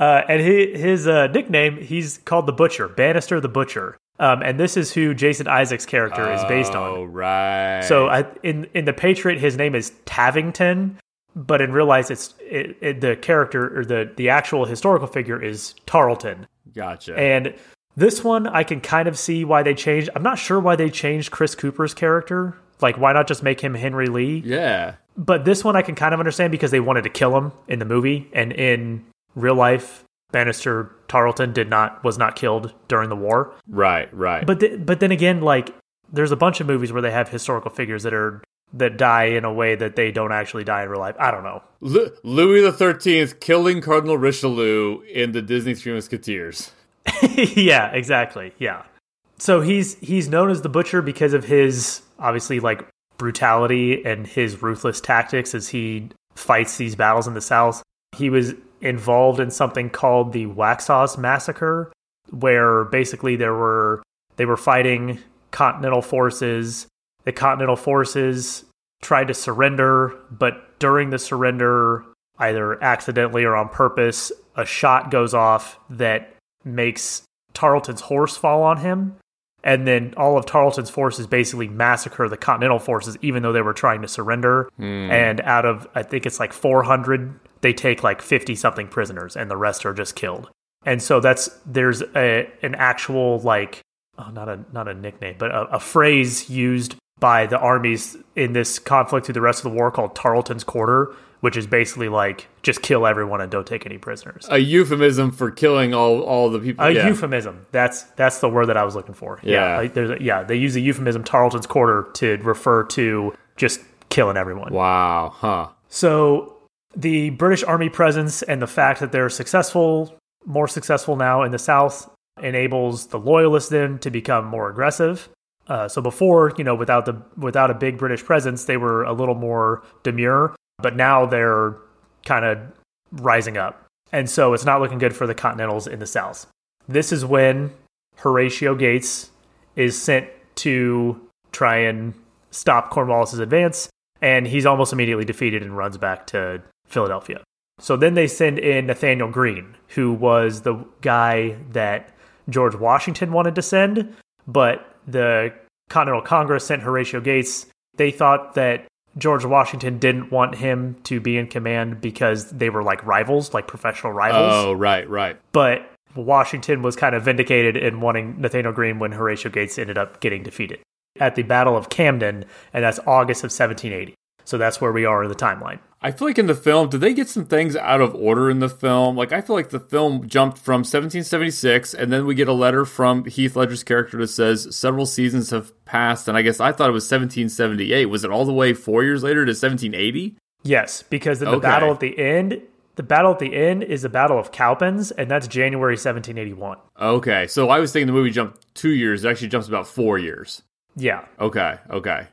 and his, his uh, nickname, he's called the Butcher, Bannister the Butcher. Um, and this is who Jason Isaacs' character is based on. Oh, right. So I, in in the Patriot, his name is Tavington, but in real life, it's it, it, the character or the the actual historical figure is Tarleton. gotcha. And this one, I can kind of see why they changed. I'm not sure why they changed Chris Cooper's character. Like, why not just make him Henry Lee? yeah. But this one, I can kind of understand because they wanted to kill him in the movie, and in real life, Bannister Tarleton did not was not killed during the war. Right, right. But th- but then again, like there's a bunch of movies where they have historical figures that are that die in a way that they don't actually die in real life. I don't know. Lu- Louis the Thirteenth killing Cardinal Richelieu in the Disney Three Musketeers. yeah, exactly. Yeah. So he's he's known as the Butcher because of his obviously like brutality and his ruthless tactics as he fights these battles in the South. He was involved in something called the Waxhaws Massacre, where basically there were they were fighting Continental forces. The Continental forces tried to surrender, but during the surrender, either accidentally or on purpose, a shot goes off that makes Tarleton's horse fall on him. And then all of Tarleton's forces basically massacre the Continental forces, even though they were trying to surrender. Hmm. And out of, I think it's like 400, they take like 50 something prisoners, and the rest are just killed. And so that's, there's a, an actual, like, oh, not a, not a nickname, but a, a phrase used by the armies in this conflict through the rest of the war called Tarleton's Quarter, which is basically like just kill everyone and don't take any prisoners. A euphemism for killing all all the people. A yeah. euphemism. That's that's the word that I was looking for. Yeah. like, there's a, yeah. They use the euphemism Tarleton's Quarter to refer to just killing everyone. Wow. Huh. So the British Army presence and the fact that they're successful, more successful now in the South, enables the Loyalists then to become more aggressive. Uh, so before, you know, without the without a big British presence, they were a little more demure, but now they're kind of rising up, and so it's not looking good for the Continentals in the South. This is when Horatio Gates is sent to try and stop Cornwallis's advance, and he's almost immediately defeated and runs back to Philadelphia. So then they send in Nathaniel Greene, who was the guy that George Washington wanted to send, but the Continental Congress sent Horatio Gates. They thought that George Washington didn't want him to be in command because they were like rivals, like professional rivals. Oh, right, right. But Washington was kind of vindicated in wanting Nathaniel Greene when Horatio Gates ended up getting defeated at the Battle of Camden, and that's August of 1780. So that's where we are in the timeline. I feel like in the film, did they get some things out of order in the film? Like, I feel like the film jumped from 1776, and then we get a letter from Heath Ledger's character that says several seasons have passed, and I guess I thought it was 1778. Was it all the way four years later to 1780? Yes, because the Okay. battle at the end, the battle at the end is the Battle of Cowpens, and that's January 1781. Okay, so I was thinking the movie jumped two years. It actually jumps about four years. Yeah. Okay, okay.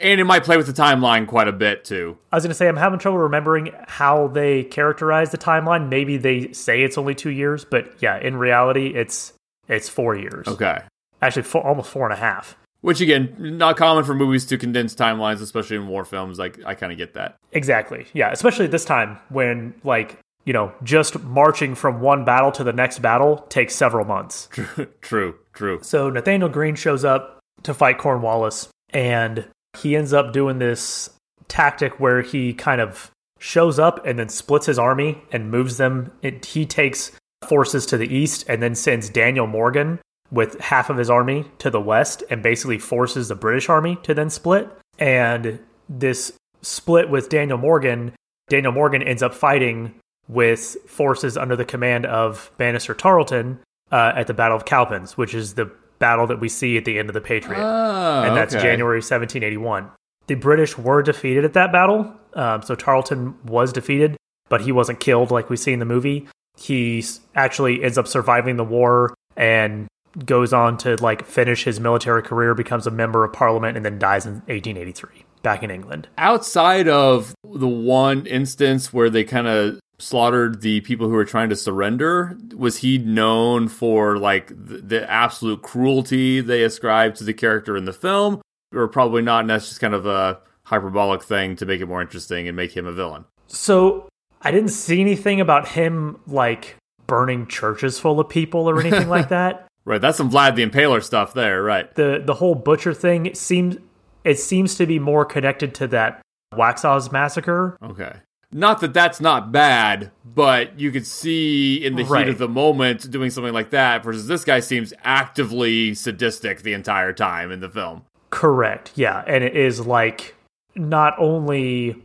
And it might play with the timeline quite a bit, too. I was going to say, I'm having trouble remembering how they characterize the timeline. Maybe they say it's only two years, but yeah, in reality, it's it's four years. Okay. Actually, four, almost four and a half. Which, again, not common for movies to condense timelines, especially in war films. Like, I kind of get that. Exactly. Yeah, especially this time when, like, you know, just marching from one battle to the next battle takes several months. true, true. So Nathaniel Greene shows up to fight Cornwallis, and he ends up doing this tactic where he kind of shows up and then splits his army and moves them. It, he takes forces to the east and then sends Daniel Morgan with half of his army to the west and basically forces the British army to then split. And this split with Daniel Morgan, Daniel Morgan ends up fighting with forces under the command of Bannister Tarleton uh, at the Battle of Cowpens, which is the battle that we see at the end of the Patriot Oh, and that's okay. January 1781. The British were defeated at that battle, um, so Tarleton was defeated, but he wasn't killed like we see in the movie. He actually ends up surviving the war and goes on to like finish his military career, becomes a member of Parliament, and then dies in 1883 back in England. outside of the one instance where they kind of slaughtered the people who were trying to surrender was he known for like the, the absolute cruelty they ascribed to the character in the film or probably not and that's just kind of a hyperbolic thing to make it more interesting and make him a villain So I didn't see anything about him like burning churches full of people or anything like that. right that's some vlad the impaler stuff there right the the whole butcher thing seems it seems to be more connected to that Waxhaws massacre. okay not that that's not bad but you could see in the Right. heat of the moment doing something like that versus this guy seems actively sadistic the entire time in the film Correct. Yeah, and it is like not only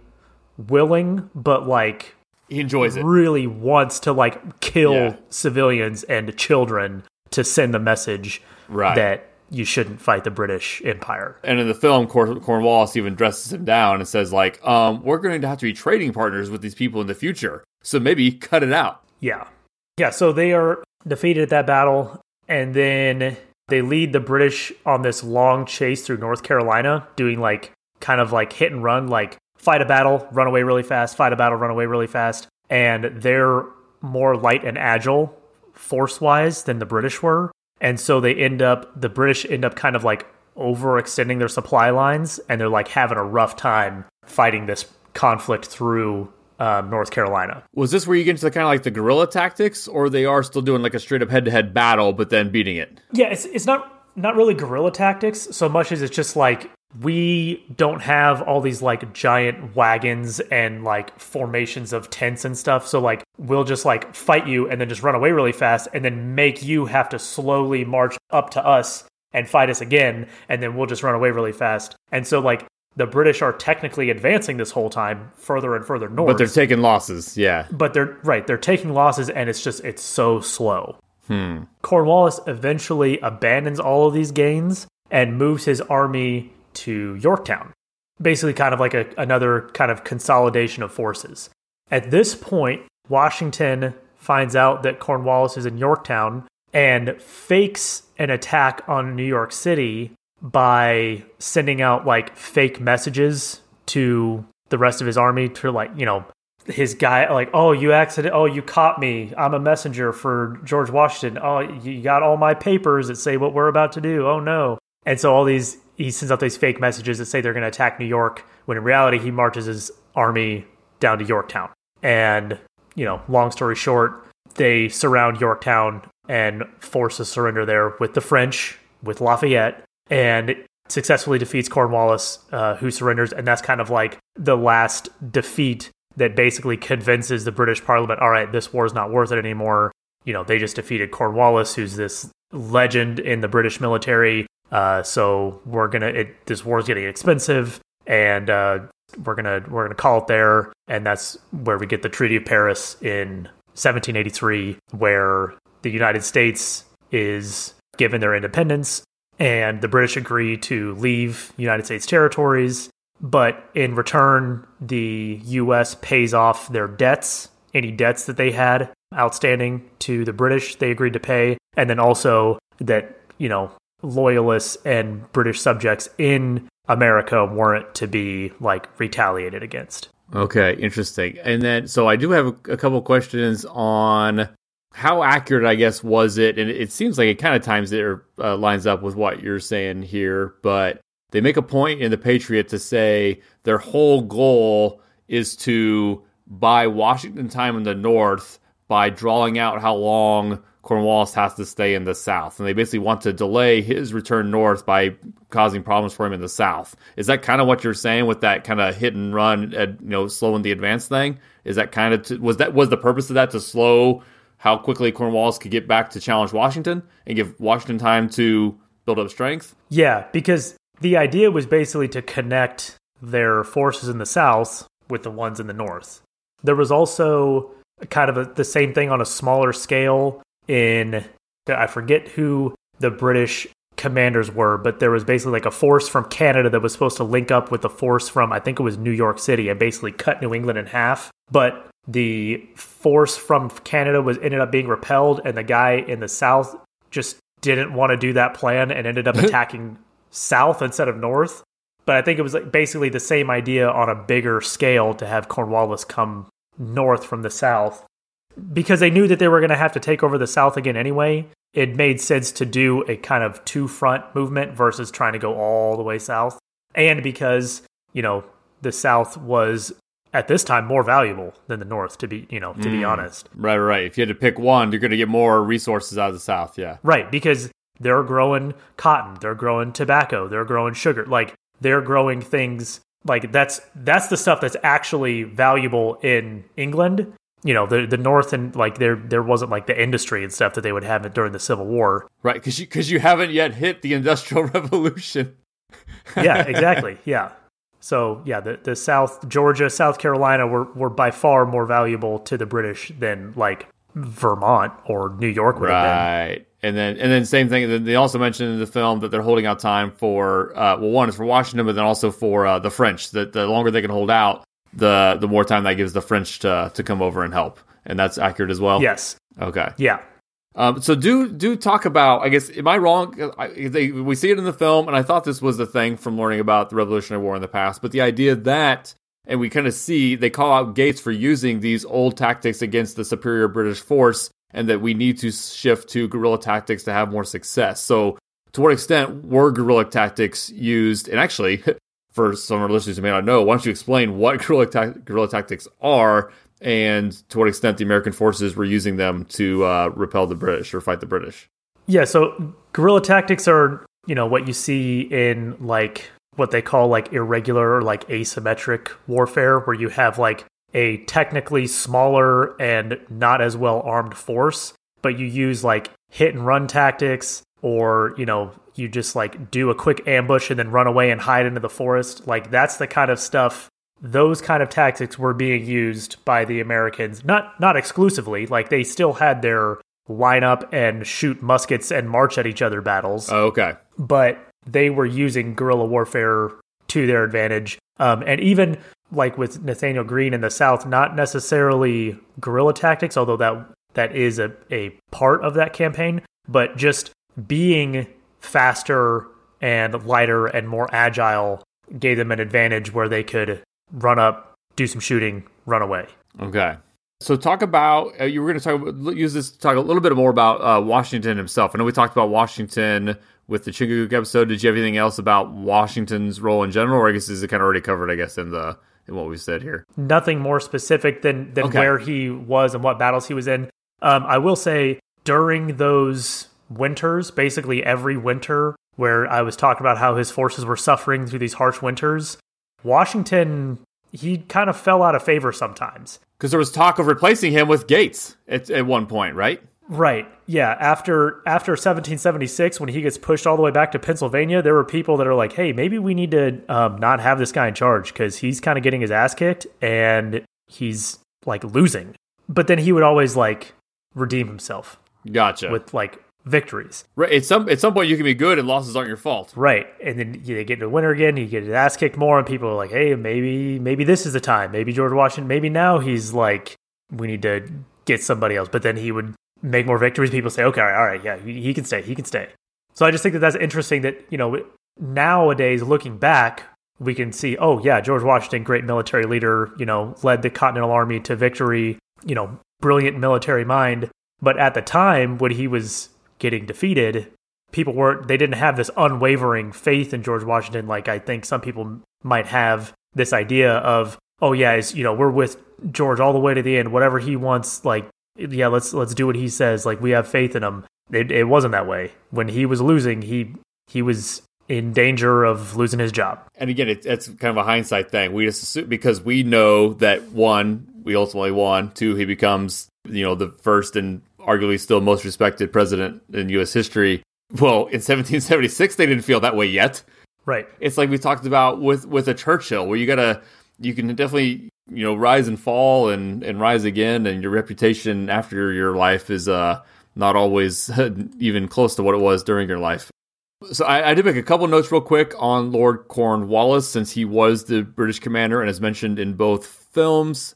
willing but like he enjoys it really wants to like kill Yeah. civilians and children to send the message Right. that you shouldn't fight the British Empire. And in the film, Cor- Cornwallis even dresses him down and says, like, um, we're going to have to be trading partners with these people in the future. So maybe cut it out. Yeah. Yeah. So they are defeated at that battle. And then they lead the British on this long chase through North Carolina, doing like kind of like hit and run, like fight a battle, run away really fast, fight a battle, run away really fast. And they're more light and agile force wise than the British were. And so they end up, the British end up kind of like overextending their supply lines and they're like having a rough time fighting this conflict through um, North Carolina. Was this where you get into kind of like the guerrilla tactics, or they are still doing like a straight up head to head battle, but then beating it? Yeah, it's it's not not really guerrilla tactics so much as it's just like we don't have all these like giant wagons and like formations of tents and stuff. So like we'll just like fight you and then just run away really fast and then make you have to slowly march up to us and fight us again and then we'll just run away really fast. And so like the British are technically advancing this whole time further and further north. But they're taking losses, yeah. But they're right, they're taking losses and it's just it's so slow. Hmm. Cornwallis eventually abandons all of these gains and moves his army to Yorktown. Basically, kind of like a, another kind of consolidation of forces. At this point, Washington finds out that Cornwallis is in Yorktown and fakes an attack on New York City by sending out like fake messages to the rest of his army to like, you know, his guy like, "Oh, you accident oh, you caught me. I'm a messenger for George Washington. Oh, you got all my papers that say what we're about to do. Oh no." And so all these he sends out these fake messages that say they're going to attack New York when in reality he marches his army down to Yorktown. And, you know, long story short, they surround Yorktown and force a surrender there with the French, with Lafayette, and successfully defeats Cornwallis, uh, who surrenders. And that's kind of like the last defeat that basically convinces the British Parliament, all right, this war is not worth it anymore. You know, they just defeated Cornwallis, who's this legend in the British military uh, so we're gonna it, this war's getting expensive, and uh, we're gonna we're gonna call it there, and that's where we get the Treaty of Paris in 1783, where the United States is given their independence, and the British agree to leave United States territories, but in return, the U.S. pays off their debts, any debts that they had outstanding to the British, they agreed to pay, and then also that you know loyalists and British subjects in America weren't to be like retaliated against. Okay, interesting. And then, so I do have a, a couple questions on how accurate, I guess, was it? And it seems like it kind of times it uh, lines up with what you're saying here, but they make a point in the Patriot to say their whole goal is to buy Washington time in the North by drawing out how long Cornwallis has to stay in the South, and they basically want to delay his return north by causing problems for him in the South. Is that kind of what you're saying with that kind of hit and run, and, you know, slowing the advance thing? Is that kind of to, was that was the purpose of that to slow how quickly Cornwallis could get back to challenge Washington and give Washington time to build up strength? Yeah, because the idea was basically to connect their forces in the South with the ones in the North. There was also kind of a, the same thing on a smaller scale in I forget who the British commanders were, but there was basically like a force from Canada that was supposed to link up with the force from I think it was New York City and basically cut New England in half. But the force from Canada was ended up being repelled, and the guy in the south just didn't want to do that plan and ended up attacking south instead of north. But I think it was like basically the same idea on a bigger scale to have Cornwallis come north from the south because they knew that they were going to have to take over the South again anyway, it made sense to do a kind of two front movement versus trying to go all the way south. And because, you know, the South was at this time more valuable than the North, to be, you know, to mm. be honest. Right, right. If you had to pick one, you're going to get more resources out of the South. Yeah. Right. Because they're growing cotton, they're growing tobacco, they're growing sugar. Like, they're growing things like that's that's the stuff that's actually valuable in England you know the the North and like there there wasn't like the industry and stuff that they would have it during the Civil War. Right, because you because you haven't yet hit the Industrial Revolution. yeah, exactly. Yeah. So yeah, the the South Georgia, South Carolina were were by far more valuable to the British than like Vermont or New York would have been. Right. And then, and then same thing. They also mentioned in the film that they're holding out time for, uh, well, one is for Washington, but then also for uh, the French. That the longer they can hold out, the the more time that gives the French to to come over and help. And that's accurate as well. Yes. Okay. Yeah. Um, so do do talk about. I guess am I wrong? I, they, we see it in the film, and I thought this was the thing from learning about the Revolutionary War in the past. But the idea that, and we kind of see they call out Gates for using these old tactics against the superior British force, and that we need to shift to guerrilla tactics to have more success. So, to what extent were guerrilla tactics used? And actually, for some of our listeners who may not know, why don't you explain what guerrilla, ta- guerrilla tactics are and to what extent the American forces were using them to uh, repel the British or fight the British. Yeah, so guerrilla tactics are, you know, what you see in like what they call like irregular or like asymmetric warfare, where you have like a technically smaller and not as well armed force, but you use like hit and run tactics or, you know, you just like do a quick ambush and then run away and hide into the forest. Like that's the kind of stuff those kind of tactics were being used by the Americans, not not exclusively. Like they still had their line up and shoot muskets and march at each other battles. Oh, okay. But they were using guerrilla warfare to their advantage. Um, and even like with Nathaniel Greene in the South, not necessarily guerrilla tactics, although that that is a, a part of that campaign, but just being faster and lighter and more agile gave them an advantage where they could run up, do some shooting, run away. Okay. So talk about uh, you were going to talk about, use this to talk a little bit more about uh, Washington himself. I know we talked about Washington with the Chingachgook episode. Did you have anything else about Washington's role in general, or I guess is it kind of already covered? I guess in the in what we said here. Nothing more specific than than okay. where he was and what battles he was in. Um, I will say during those winters, basically every winter, where I was talking about how his forces were suffering through these harsh winters, Washington, he kind of fell out of favor sometimes. Because there was talk of replacing him with Gates at, at one point, right? Right. Yeah. After after 1776, when he gets pushed all the way back to Pennsylvania, there were people that are like, "Hey, maybe we need to um, not have this guy in charge because he's kind of getting his ass kicked and he's like losing." But then he would always like redeem himself. Gotcha. With like victories. Right. At some at some point, you can be good, and losses aren't your fault. Right. And then you get to the winner again. You get his ass kicked more, and people are like, "Hey, maybe maybe this is the time. Maybe George Washington. Maybe now he's like, we need to get somebody else." But then he would make more victories. People say, "Okay, all right, all right yeah, he, he can stay. He can stay." So I just think that that's interesting. That you know nowadays, looking back. We can see, oh yeah, George Washington, great military leader, you know, led the Continental Army to victory, you know, brilliant military mind. But at the time when he was getting defeated, people weren't they didn't have this unwavering faith in George Washington like I think some people might have this idea of oh yeah, you know, we're with George all the way to the end. Whatever he wants, like yeah, let's let's do what he says. Like we have faith in him. It, it wasn't that way. When he was losing, he he was in danger of losing his job. And again, it, it's kind of a hindsight thing. We just assume, because we know that one, we ultimately won. Two, he becomes you know the first and arguably still most respected president in U.S. history. Well, in 1776, they didn't feel that way yet. Right. It's like we talked about with with a Churchill, where you gotta, you can definitely you know rise and fall and and rise again, and your reputation after your life is uh not always even close to what it was during your life. So I, I, did make a couple notes real quick on Lord Cornwallis since he was the British commander and is mentioned in both films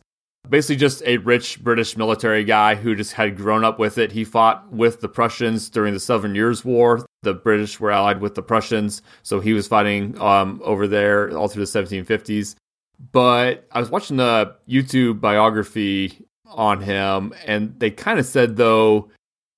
basically just a rich British military guy who just had grown up with it. He fought with the Prussians during the Seven Years' War. The British were allied with the Prussians, so he was fighting um, over there all through the 1750s. But I was watching the YouTube biography on him, and they kind of said, though,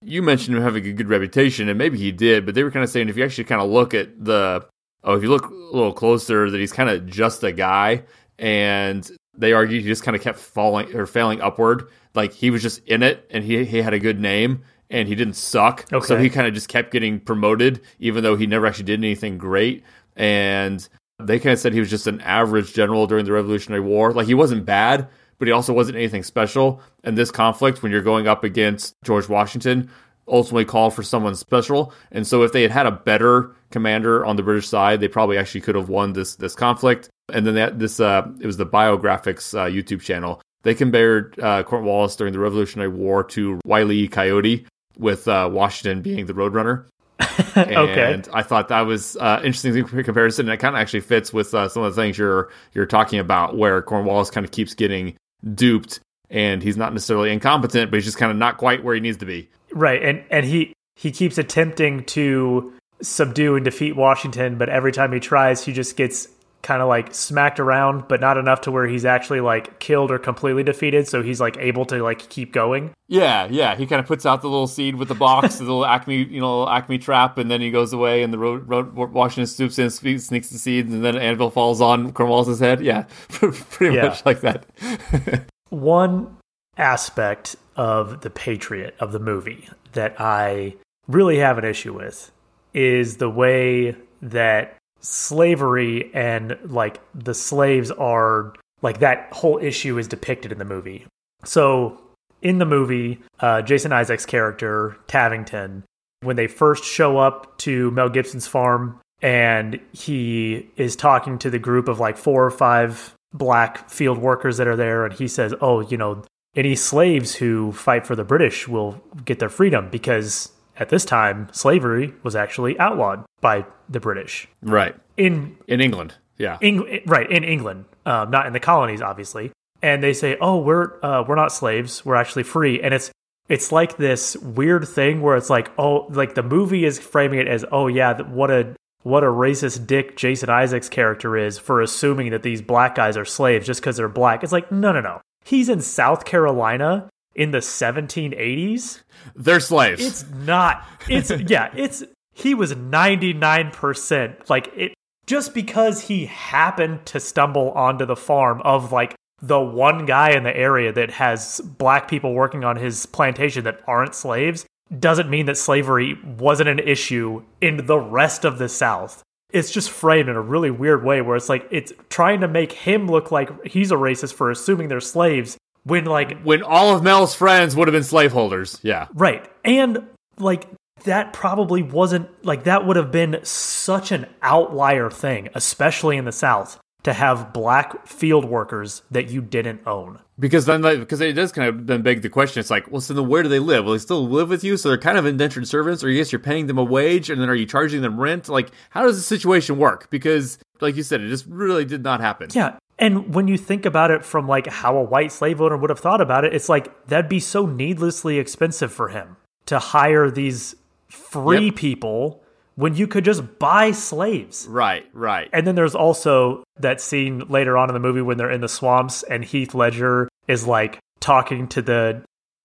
you mentioned him having a good reputation, and maybe he did, but they were kind of saying if you actually kind of look at the, oh, if you look a little closer, that he's kind of just a guy. And they argued he just kind of kept falling or failing upward. Like he was just in it and he, he had a good name and he didn't suck. Okay. So he kind of just kept getting promoted, even though he never actually did anything great. And they kind of said he was just an average general during the Revolutionary War. Like he wasn't bad, but he also wasn't anything special. And this conflict, when you're going up against George Washington, ultimately called for someone special. And so if they had had a better commander on the British side, they probably actually could have won this this conflict. And then that, this uh, it was the Biographics uh, YouTube channel they compared uh, Cornwallis during the Revolutionary War to Wile E. Coyote, with uh, Washington being the Roadrunner. Okay. And Okay. I thought that was uh, interesting comparison, and it kind of actually fits with uh, some of the things you're you're talking about, where Cornwallis kind of keeps getting duped, and he's not necessarily incompetent, but he's just kind of not quite where he needs to be. Right, and and he he keeps attempting to subdue and defeat Washington, but every time he tries, he just gets kind of like smacked around, but not enough to where he's actually like killed or completely defeated. So he's like able to like keep going. Yeah, yeah. He kind of puts out the little seed with the box, the little acme, you know, acme trap, and then he goes away, and the road, road Washington stoops in, sneaks the seeds, and then an anvil falls on Cornwallis' head. Yeah, pretty Yeah. much like that. One aspect of the Patriot of the movie that I really have an issue with is the way that slavery and like the slaves are like that whole issue is depicted in the movie. So in the movie, uh, Jason Isaacs' character Tavington, when they first show up to Mel Gibson's farm and he is talking to the group of like four or five black field workers that are there, and he says, "Oh, you know, any slaves who fight for the British will get their freedom because." At this time, slavery was actually outlawed by the British. right In in England. Yeah, Eng- right in England, um, not in the colonies, obviously. And they say, "Oh, we're uh, we're not slaves. We're actually free." And it's it's like this weird thing where it's like, oh, like the movie is framing it as, "Oh yeah, what a what a racist dick Jason Isaacs character is for assuming that these black guys are slaves just because they're black." It's like, no, no, no. He's in South Carolina in the 1780s. they're slaves. It's not. It's yeah. It's he was ninety nine percent like it. Just because he happened to stumble onto the farm of like the one guy in the area that has black people working on his plantation that aren't slaves doesn't mean that slavery wasn't an issue in the rest of the South. It's just framed in a really weird way where it's like it's trying to make him look like he's a racist for assuming they're slaves when like when all of Mel's friends would have been slaveholders. Yeah, Right. And like that probably wasn't like that would have been such an outlier thing, especially in the South, to have black field workers that you didn't own. because then like, because it does kind of then beg the question. It's like, well, so then where do they live? Will they still live with you? So they're kind of indentured servants, or guess you're paying them a wage, and then are you charging them rent? Like, how does the situation work? Because, like you said, it just really did not happen. Yeah. And when you think about it from like how a white slave owner would have thought about it, it's like that'd be so needlessly expensive for him to hire these free Yep. people when you could just buy slaves. Right, right. And then there's also that scene later on in the movie when they're in the swamps and Heath Ledger is like talking to the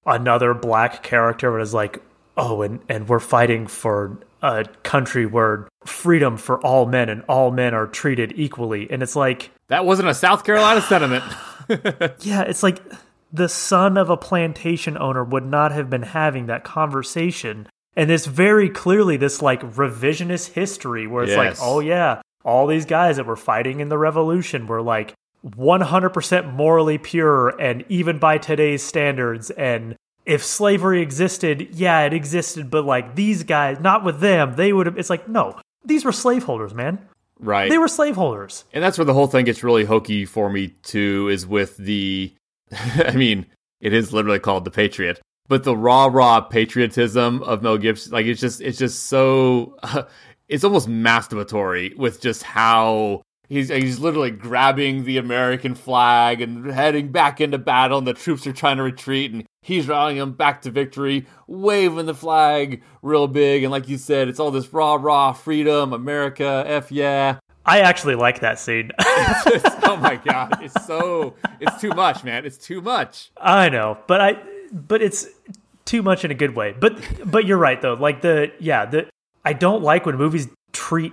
another black character and is like, "Oh, and and we're fighting for a country where freedom for all men and all men are treated equally." And it's like, That wasn't a South Carolina sentiment. yeah, it's like the son of a plantation owner would not have been having that conversation. And it's very clearly this like revisionist history where it's like, oh yeah, all these guys that were fighting in the revolution were like 100% morally pure and even by today's standards. And if slavery existed, yeah, it existed, but like these guys, not with them, they would have, it's like, no, these were slaveholders, man. right. They were slaveholders. And that's where the whole thing gets really hokey for me too, is with the I mean, it is literally called the Patriot. But the raw raw patriotism of Mel Gibson, like it's just it's just so it's almost masturbatory with just how he's he's literally grabbing the American flag and heading back into battle and the troops are trying to retreat and he's rallying them back to victory, waving the flag real big and like you said, it's all this rah rah freedom, America, F yeah. I actually like that scene. oh my god, it's so it's too much, man. It's too much. I know, but I but it's too much in a good way. But but you're right though. Like the yeah, the I don't like when movies treat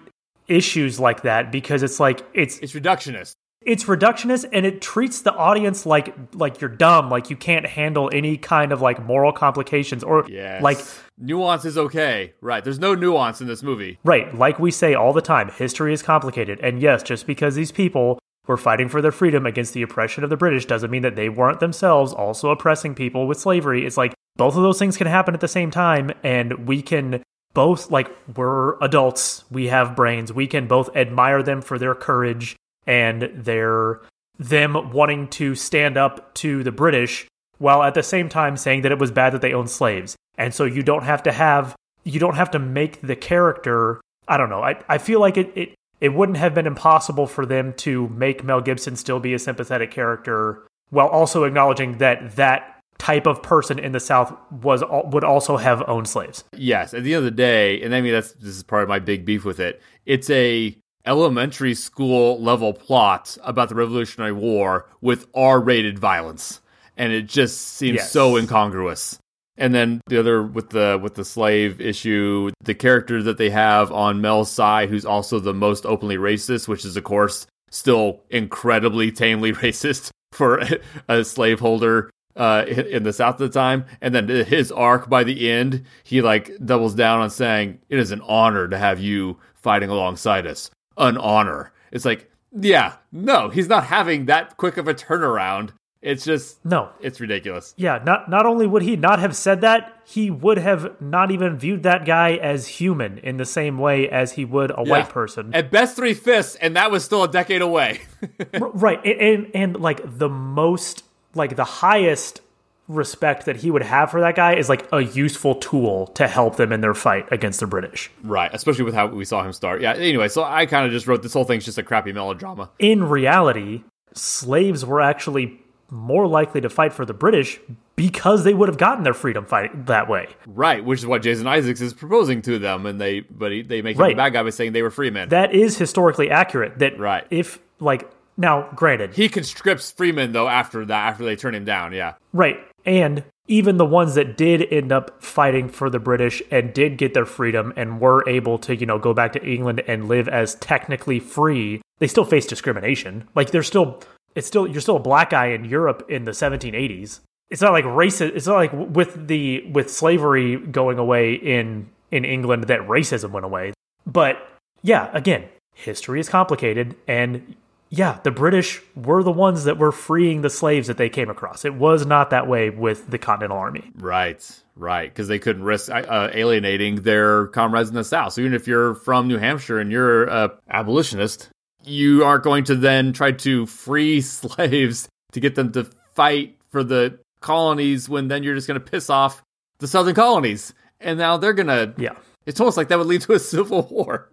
issues like that because it's like it's It's reductionist. it's reductionist and it treats the audience like like you're dumb, like you can't handle any kind of like moral complications or Yes. like nuance is okay. Right. There's no nuance in this movie. Right, like we say all the time, history is complicated. And yes, just because these people were fighting for their freedom against the oppression of the British doesn't mean that they weren't themselves also oppressing people with slavery. It's like both of those things can happen at the same time, and we can both, like, we're adults, we have brains, we can both admire them for their courage and their them wanting to stand up to the British while at the same time saying that it was bad that they owned slaves. And so you don't have to have you don't have to make the character I don't know. I, I feel like it, it it wouldn't have been impossible for them to make Mel Gibson still be a sympathetic character while also acknowledging that that type of person in the South was would also have owned slaves. Yes, at the end of the day, and I mean that's this is part of my big beef with it. It's a elementary school level plot about the Revolutionary War with R-rated violence, and it just seems yes. so incongruous. And then the other with the with the slave issue, the character that they have on Mel's side, who's also the most openly racist, which is of course still incredibly tamely racist for a slaveholder uh, in the South at the time. And then his arc by the end, he like doubles down on saying, "It is an honor to have you fighting alongside us." An honor. It's like, yeah, no, he's not having that quick of a turnaround it's just no, it's ridiculous. Yeah, not not only would he not have said that, he would have not even viewed that guy as human in the same way as he would a yeah. white person. At best, three fifths, and that was still a decade away. right, and, and and like the most, like the highest respect that he would have for that guy is like a useful tool to help them in their fight against the British. Right, especially with how we saw him start. Yeah. Anyway, so I kind of just wrote this whole thing's just a crappy melodrama. In reality, slaves were actually more likely to fight for the British because they would have gotten their freedom fight that way. Right, which is what Jason Isaacs is proposing to them, and they but he, they make him right. a bad guy by saying they were free men. That is historically accurate. That right. If like now, granted, he conscripts Freeman though after that after they turn him down. Yeah, right. And even the ones that did end up fighting for the British and did get their freedom and were able to, you know, go back to England and live as technically free, they still face discrimination. Like they're still it's still you're still a black guy in Europe in the 1780s. It's not like racist. It's not like with the with slavery going away in in England that racism went away. But yeah, again, history is complicated, and yeah, the British were the ones that were freeing the slaves that they came across. It was not that way with the Continental Army. Right, right, because they couldn't risk uh, alienating their comrades in the South. So even if you're from New Hampshire and you're a abolitionist, you aren't going to then try to free slaves to get them to fight for the colonies when then you're just going to piss off the southern colonies. And now they're going to. Yeah. It's almost like that would lead to a civil war.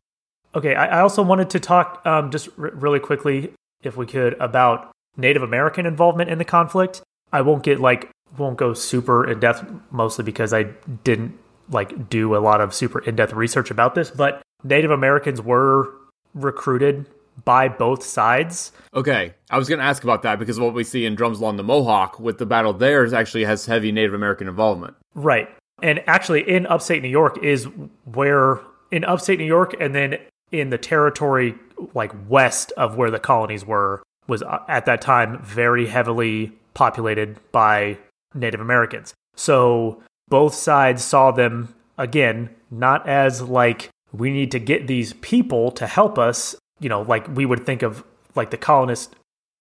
Okay. I, I also wanted to talk um, just r- really quickly, if we could, about Native American involvement in the conflict. I won't get like, won't go super in depth, mostly because I didn't like do a lot of super in depth research about this, but Native Americans were recruited by both sides. Okay, I was going to ask about that because what we see in Drums Along the Mohawk with the battle there is actually has heavy Native American involvement. Right. And actually in upstate New York is where in upstate New York and then in the territory like west of where the colonies were was uh, at that time very heavily populated by Native Americans. So both sides saw them again not as like we need to get these people to help us you know, like we would think of like the colonists.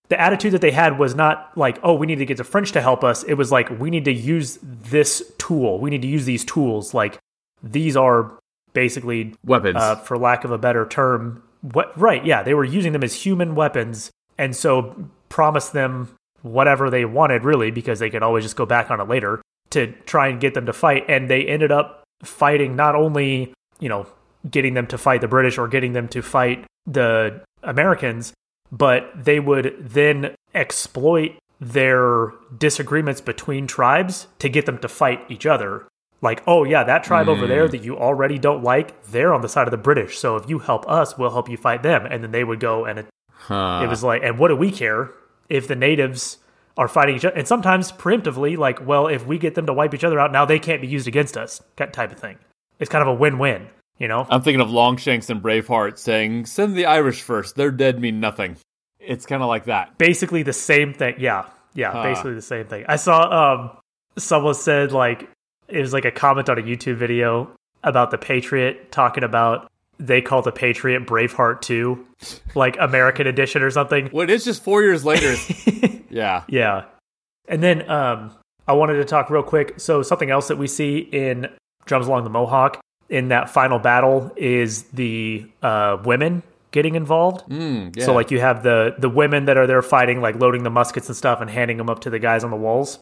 The attitude that they had was not like, oh, we need to get the French to help us. It was like, we need to use this tool. We need to use these tools. Like, these are basically weapons, uh, for lack of a better term. What, right? Yeah, they were using them as human weapons, and so promised them whatever they wanted, really, because they could always just go back on it later to try and get them to fight. And they ended up fighting not only, you know, getting them to fight the British or getting them to fight the Americans, but they would then exploit their disagreements between tribes to get them to fight each other. Like, oh, yeah, that tribe mm. over there hmm. that you already don't like, they're on the side of the British. So if you help us, we'll help you fight them. And then they would go and it, huh. it was like, and what do we care if the natives are fighting each other? And sometimes preemptively, like, well, if we get them to wipe each other out, now they can't be used against us, that type of thing. It's kind of a win win. You know, I'm thinking of Longshanks and Braveheart saying, "Send the Irish first. Their dead mean nothing." It's kind of like that. Basically the same thing. Yeah, yeah, huh. basically the same thing. I saw um someone said like it was like a comment on a YouTube video about the Patriot talking about they call the Patriot Braveheart 2, like American edition or something. Well, it's just four years later. yeah. Yeah. And then um, I wanted to talk real quick. So, something else that we see in Drums Along the Mohawk in that final battle is the uh, women getting involved. Mm, yeah. So like you have the the women that are there fighting, like loading the muskets and stuff, and handing them up to the guys on the walls.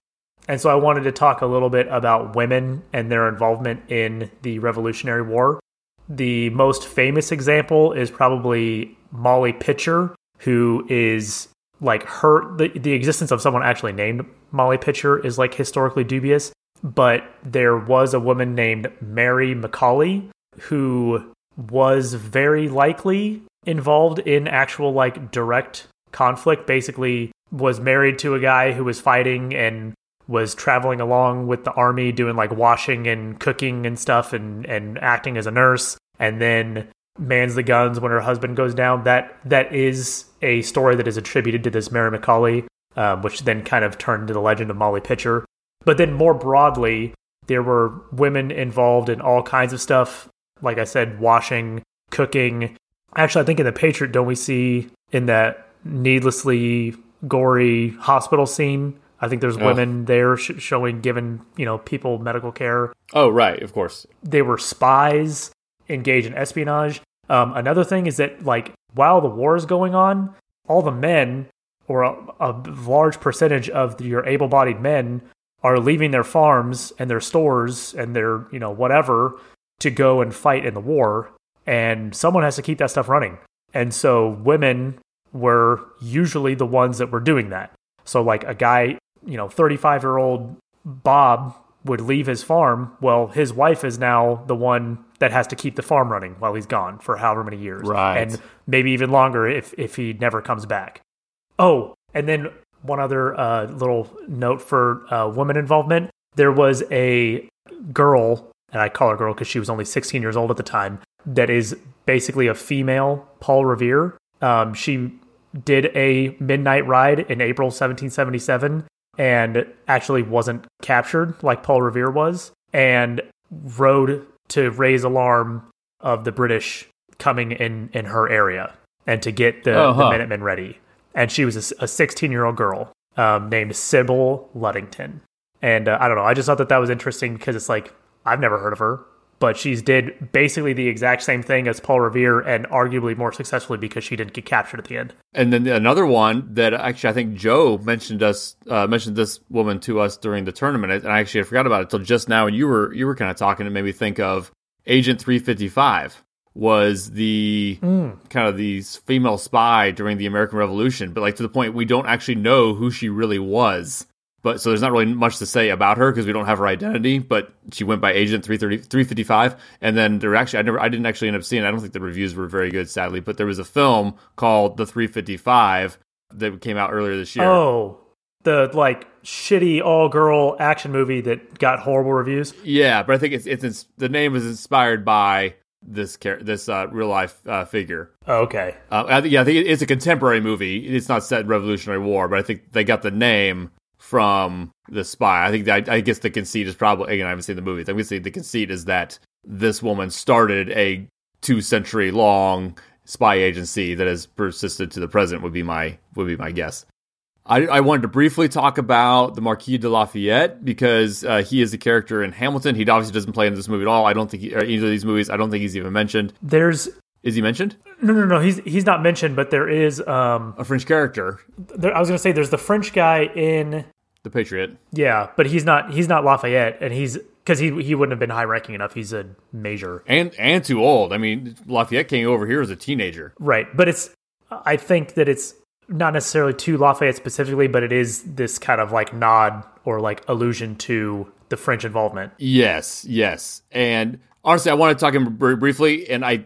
And so I wanted to talk a little bit about women and their involvement in the Revolutionary War. The most famous example is probably Molly Pitcher, who is like her the, the existence of someone actually named Molly Pitcher is like historically dubious, but there was a woman named Mary McCauley who was very likely involved in actual like direct conflict basically was married to a guy who was fighting and was traveling along with the army doing like washing and cooking and stuff and and acting as a nurse. And then mans the guns when her husband goes down that that is a story that is attributed to this Mary McCauley um, which then kind of turned into the legend of Molly Pitcher. But then more broadly there were women involved in all kinds of stuff. Like I said washing cooking. Actually I think in the Patriot don't we see in that needlessly gory hospital scene I think there's women there sh- showing giving you know people medical care. oh, right, of course. They were spies engaged in espionage. Um, another thing is that like while the war is going on, all the men or a, a large percentage of your able-bodied men are leaving their farms and their stores and their you know whatever to go and fight in the war, and someone has to keep that stuff running. And so women were usually the ones that were doing that. So like a guy, you know, 35 year old Bob would leave his farm. Well, his wife is now the one that has to keep the farm running while he's gone for however many years. Right. And maybe even longer if, if he never comes back. Oh, and then one other uh, little note for uh, woman involvement. There was a girl, and I call her girl because she was only 16 years old at the time, that is basically a female Paul Revere. Um, she did a midnight ride in April 1777 and actually wasn't captured like Paul Revere was, and rode to raise alarm of the British coming in in her area and to get the, Oh, huh. the Minutemen ready. And she was a 16 year old girl um, named Sybil Ludington. And uh, I don't know, I just thought that that was interesting because it's like I've never heard of her, but she's did basically the exact same thing as Paul Revere and arguably more successfully because she didn't get captured at the end. And then another one that actually I think Joe mentioned us uh, mentioned this woman to us during the tournament, and I actually had forgot about it till just now. And you were you were kind of talking, and made me think of Agent Three Fifty Five was the kind of the female spy during the American Revolution, but like to the point we don't actually know who she really was. But so there's not really much to say about her because we don't have her identity. But she went by Agent 330, 355. And then there actually, I never, I didn't actually end up seeing. it. I don't think the reviews were very good, sadly. But there was a film called The 355 that came out earlier this year. Oh, the like shitty all girl action movie that got horrible reviews. Yeah, but I think it's it's, it's the name is inspired by this char- this uh, real life uh, figure. Oh, okay. Uh, I think, yeah, I think it's a contemporary movie. It's not set in Revolutionary War, but I think they got the name from the spy. I think that, I guess the conceit is probably again I haven't seen the movie. I would say the conceit is that this woman started a two century long spy agency that has persisted to the present. Would be my would be my guess. I, I wanted to briefly talk about the Marquis de Lafayette because uh, he is a character in Hamilton. He obviously doesn't play in this movie at all. I don't think he, or either of these movies. I don't think he's even mentioned. There's Is he mentioned? no, no, no. He's he's not mentioned, but there is. Um, A French character, there, I was gonna say there's the French guy in. The Patriot. Yeah, but he's not. He's not Lafayette, and he's because he he wouldn't have been high ranking enough. He's a major, and and too old. I mean, Lafayette came over here as a teenager. right? But it's. I think that it's not necessarily to Lafayette specifically, but it is this kind of like nod or like allusion to the French involvement. Yes, yes. And honestly, I want to talk him briefly. And I,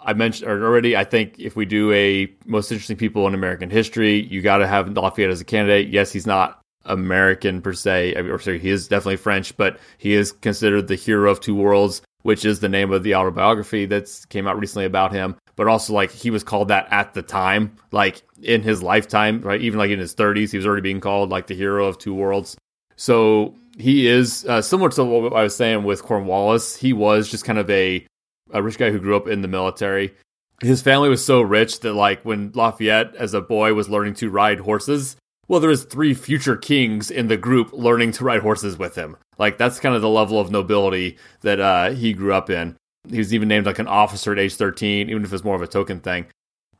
I mentioned already. I think if we do a most interesting people in American history, you got to have Lafayette as a candidate. Yes, he's not American per se, or sorry, he is definitely French, but he is considered the hero of two worlds, which is the name of the autobiography that's came out recently about him. But also, like he was called that at the time, like in his lifetime, right? Even like in his 30s, he was already being called like the hero of two worlds. So he is uh, similar to what I was saying with Cornwallis. He was just kind of a a rich guy who grew up in the military. His family was so rich that like when Lafayette as a boy was learning to ride horses, well there is three future kings in the group learning to ride horses with him. Like that's kind of the level of nobility that uh, he grew up in. He was even named like an officer at age 13, even if it's more of a token thing.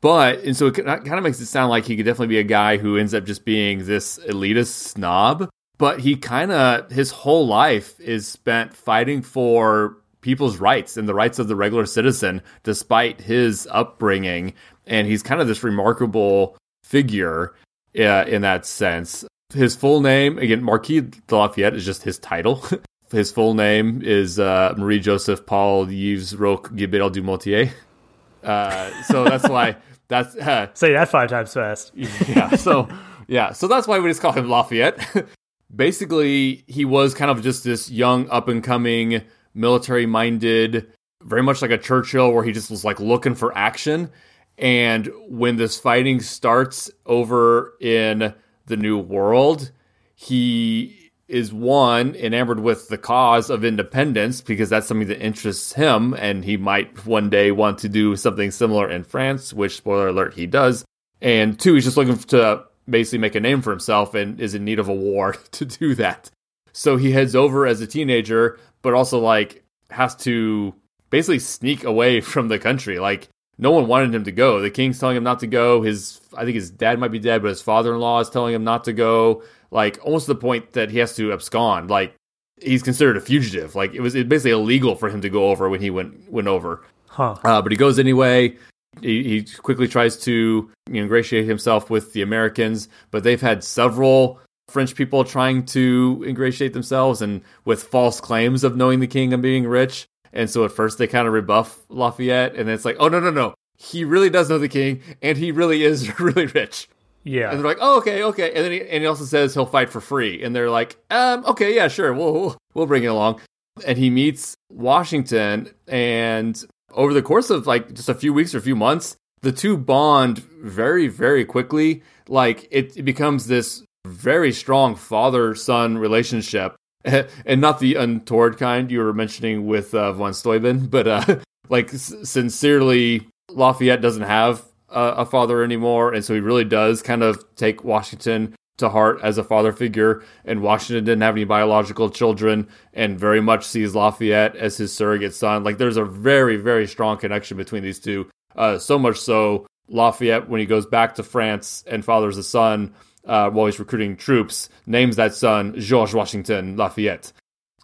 But and so it kind of makes it sound like he could definitely be a guy who ends up just being this elitist snob. But he kind of his whole life is spent fighting for people's rights and the rights of the regular citizen, despite his upbringing. And he's kind of this remarkable figure uh, in that sense. His full name, again, Marquis de Lafayette is just his title. his full name is uh, Marie Joseph Paul Yves Roch Gilbert du Motier. Uh, so that's why that's uh, say that five times fast. yeah. So yeah. So that's why we just call him Lafayette. Basically, he was kind of just this young, up and coming, military minded, very much like a Churchill, where he just was like looking for action. And when this fighting starts over in the New World, he is one enamored with the cause of independence because that's something that interests him. And he might one day want to do something similar in France which spoiler alert he does. And two he's just looking to basically make a name for himself and is in need of a war to do that. So he heads over as a teenager but also like has to basically sneak away from the country. Like no one wanted him to go. The king's telling him not to go. His, I think his dad might be dead, but his father-in-law is telling him not to go. Like almost to the point that he has to abscond. Like he's considered a fugitive. Like it was basically illegal for him to go over when he went went over. Huh. Uh, but he goes anyway. He, he quickly tries to you know, ingratiate himself with the Americans, but they've had several French people trying to ingratiate themselves and with false claims of knowing the king and being rich. And so at first they kind of rebuff Lafayette, and it's like, oh no no no, he really does know the king, and he really is really rich. Yeah, and they're like, oh okay okay, and then he, and he also says he'll fight for free, and they're like, um okay yeah sure we'll we'll, we'll bring it along, and he meets Washington, and over the course of like just a few weeks or a few months, the two bond very very quickly. Like it, it becomes this very strong father son relationship and not the untoward kind you were mentioning with uh, von Steuben, but uh, like s- sincerely, Lafayette doesn't have uh, a father anymore, and so he really does kind of take Washington to heart as a father figure. And Washington didn't have any biological children, and very much sees Lafayette as his surrogate son. Like there's a very very strong connection between these two. Uh, so much so, Lafayette when he goes back to France and fathers a son uh, while he's recruiting troops, names that son George Washington Lafayette.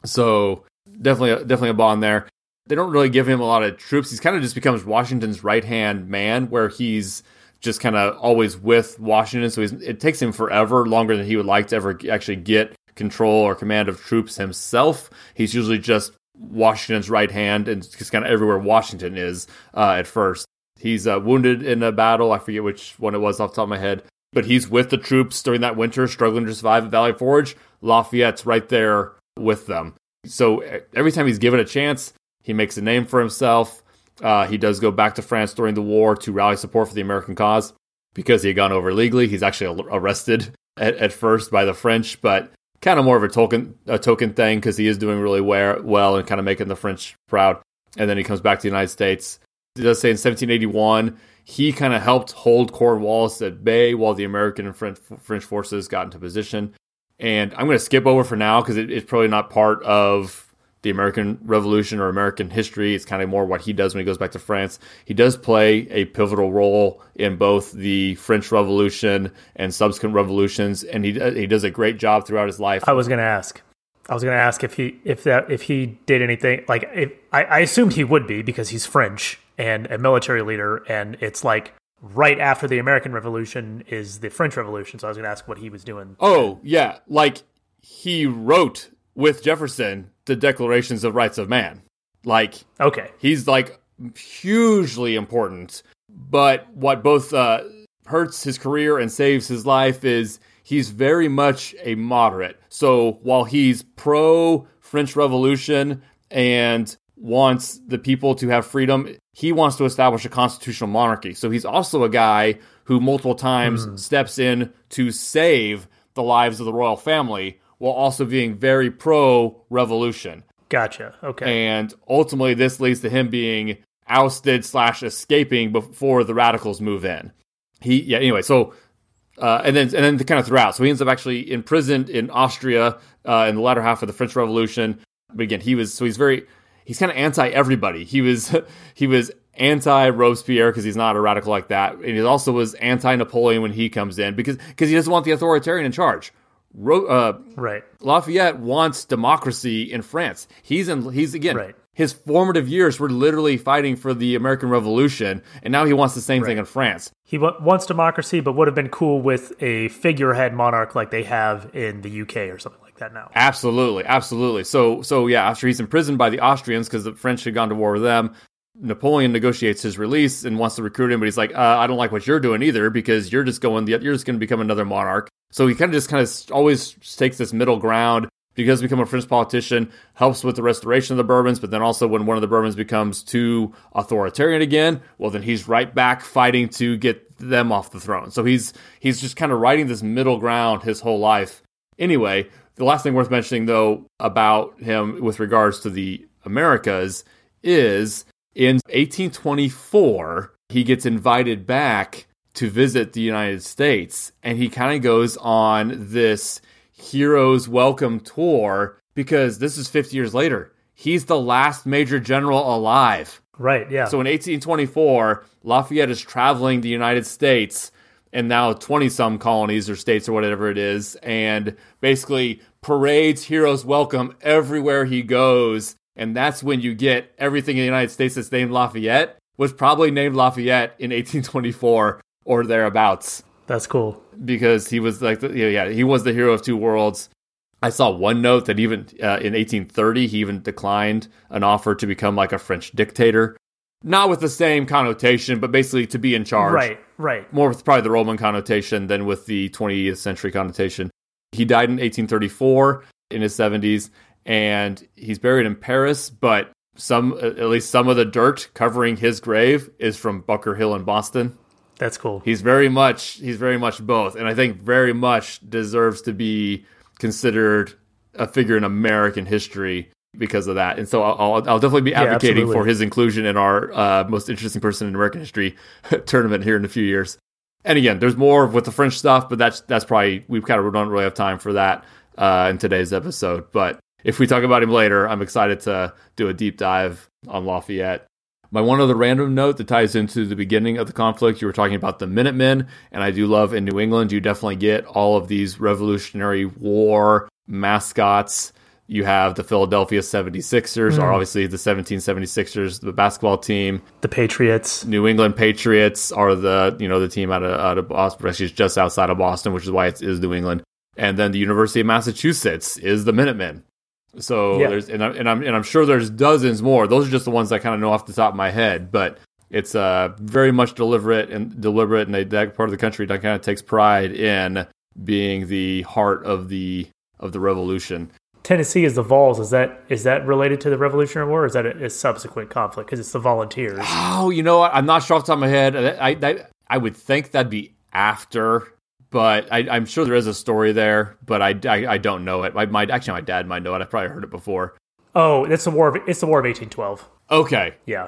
So definitely, definitely a bond there. They don't really give him a lot of troops. He's kind of just becomes Washington's right hand man, where he's just kind of always with Washington. So it takes him forever, longer than he would like to ever actually get control or command of troops himself. He's usually just Washington's right hand and just kind of everywhere Washington is uh, at first. He's uh, wounded in a battle. I forget which one it was off the top of my head but he's with the troops during that winter, struggling to survive at Valley Forge. Lafayette's right there with them. So every time he's given a chance, he makes a name for himself. Uh, he does go back to France during the war to rally support for the American cause because he had gone over illegally. He's actually arrested at, at first by the French, but kind of more of a token a token thing because he is doing really well and kind of making the French proud. And then he comes back to the United States. He does say in 1781 he kind of helped hold Cornwallis at bay while the American and French, French forces got into position. And I'm going to skip over for now because it, it's probably not part of the American Revolution or American history. It's kind of more what he does when he goes back to France. He does play a pivotal role in both the French Revolution and subsequent revolutions, and he he does a great job throughout his life. I was going to ask. I was going to ask if he if that if he did anything like if, I, I assumed he would be because he's French and a military leader, and it's like right after the American Revolution is the French Revolution. So I was going to ask what he was doing. Oh yeah, like he wrote with Jefferson the Declarations of Rights of Man. Like okay, he's like hugely important. But what both uh, hurts his career and saves his life is he's very much a moderate. So while he's pro French Revolution and wants the people to have freedom, he wants to establish a constitutional monarchy. So he's also a guy who multiple times mm. steps in to save the lives of the royal family while also being very pro revolution. Gotcha. Okay. And ultimately, this leads to him being ousted slash escaping before the radicals move in. He yeah. Anyway, so uh, and then and then kind of throughout, so he ends up actually imprisoned in Austria uh, in the latter half of the French Revolution. But again, he was so he's very he's kind of anti everybody. He was he was anti Robespierre because he's not a radical like that, and he also was anti Napoleon when he comes in because because he doesn't want the authoritarian in charge. Ro- uh, right. Lafayette wants democracy in France. He's in. He's again. Right. His formative years were literally fighting for the American Revolution, and now he wants the same thing in France. He w- wants democracy, but would have been cool with a figurehead monarch like they have in the UK or something like that now. Absolutely, absolutely. So, so yeah, after he's imprisoned by the Austrians because the French had gone to war with them, Napoleon negotiates his release and wants to recruit him, but he's like, uh, I don't like what you're doing either because you're just going, you're just going to become another monarch. So he kind of just kind of always takes this middle ground because become a French politician, helps with the restoration of the Bourbons, but then also when one of the Bourbons becomes too authoritarian again, well then he's right back fighting to get them off the throne. So he's he's just kind of riding this middle ground his whole life. Anyway, the last thing worth mentioning though about him with regards to the Americas is in 1824 he gets invited back to visit the United States and he kind of goes on this heroes welcome tour because this is 50 years later. He's the last major general alive. Right, yeah. So in 1824, Lafayette is traveling the United States and now 20 some colonies or states or whatever it is, and basically parades heroes welcome everywhere he goes. And that's when you get everything in the United States that's named Lafayette was probably named Lafayette in 1824 or thereabouts. That's cool because he was like, the, yeah, he was the hero of two worlds. I saw one note that even uh, in 1830 he even declined an offer to become like a French dictator, not with the same connotation, but basically to be in charge. Right, right. More with probably the Roman connotation than with the 20th century connotation. He died in 1834 in his 70s, and he's buried in Paris. But some, at least some of the dirt covering his grave is from Bunker Hill in Boston. That's cool. He's very much he's very much both, and I think very much deserves to be considered a figure in American history because of that. And so I'll, I'll definitely be advocating yeah, for his inclusion in our uh, most interesting person in American history tournament here in a few years. And again, there's more with the French stuff, but that's that's probably we kind of don't really have time for that uh, in today's episode. But if we talk about him later, I'm excited to do a deep dive on Lafayette. My one other random note that ties into the beginning of the conflict, you were talking about the Minutemen, and I do love in New England, you definitely get all of these Revolutionary War mascots. You have the Philadelphia 76ers, mm. or obviously the 1776ers, the basketball team. The Patriots. New England Patriots are the, you know, the team out of, out of Boston, actually it's just outside of Boston, which is why it is New England. And then the University of Massachusetts is the Minutemen. So yeah. there's and I'm, and I'm and I'm sure there's dozens more. Those are just the ones I kind of know off the top of my head, but it's uh very much deliberate and deliberate, and they, that part of the country that kind of takes pride in being the heart of the of the revolution. Tennessee is the Vols. Is that is that related to the Revolutionary War? or Is that a, a subsequent conflict because it's the Volunteers? Oh, you know what? I'm not sure off the top of my head. I I, I would think that'd be after but I, am sure there is a story there, but I, I, I don't know it. My, my, actually, my dad might know it. I've probably heard it before. Oh, it's the war. Of, it's the War of 1812. Okay. Yeah.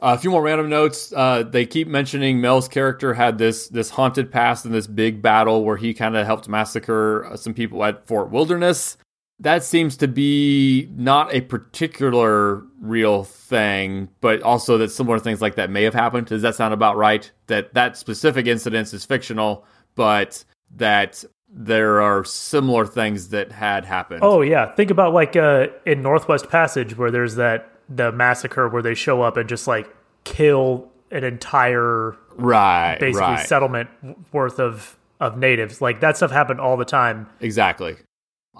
Uh, a few more random notes. Uh, they keep mentioning Mel's character had this this haunted past in this big battle where he kind of helped massacre uh, some people at Fort Wilderness. That seems to be not a particular real thing, but also that similar things like that may have happened. Does that sound about right? That that specific incident is fictional, but that there are similar things that had happened. Oh yeah, think about like uh, in Northwest Passage where there's that the massacre where they show up and just like kill an entire right basically right. settlement worth of of natives. Like that stuff happened all the time. Exactly.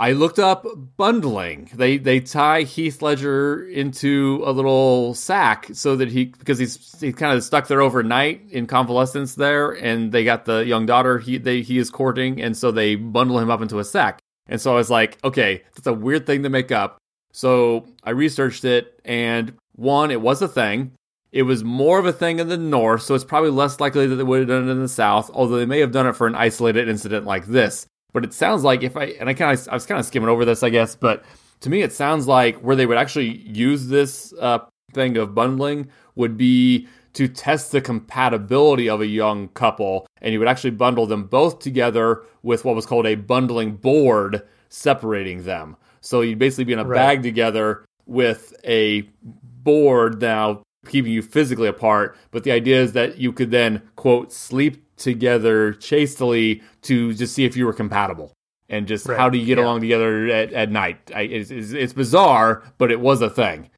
I looked up bundling. They they tie Heath Ledger into a little sack so that he because he's he's kind of stuck there overnight in convalescence there, and they got the young daughter he they he is courting, and so they bundle him up into a sack. And so I was like, okay, that's a weird thing to make up. So I researched it, and one, it was a thing. It was more of a thing in the north, so it's probably less likely that they would have done it in the south, although they may have done it for an isolated incident like this. But it sounds like if I and I kind of I was kind of skimming over this, I guess, but to me it sounds like where they would actually use this uh, thing of bundling would be to test the compatibility of a young couple, and you would actually bundle them both together with what was called a bundling board separating them. So you'd basically be in a right. bag together with a board now keeping you physically apart, but the idea is that you could then, quote, sleep together chastely to just see if you were compatible. And just Right, how do you get yeah. along together at, at night? I, it's, it's, it's bizarre, but it was a thing.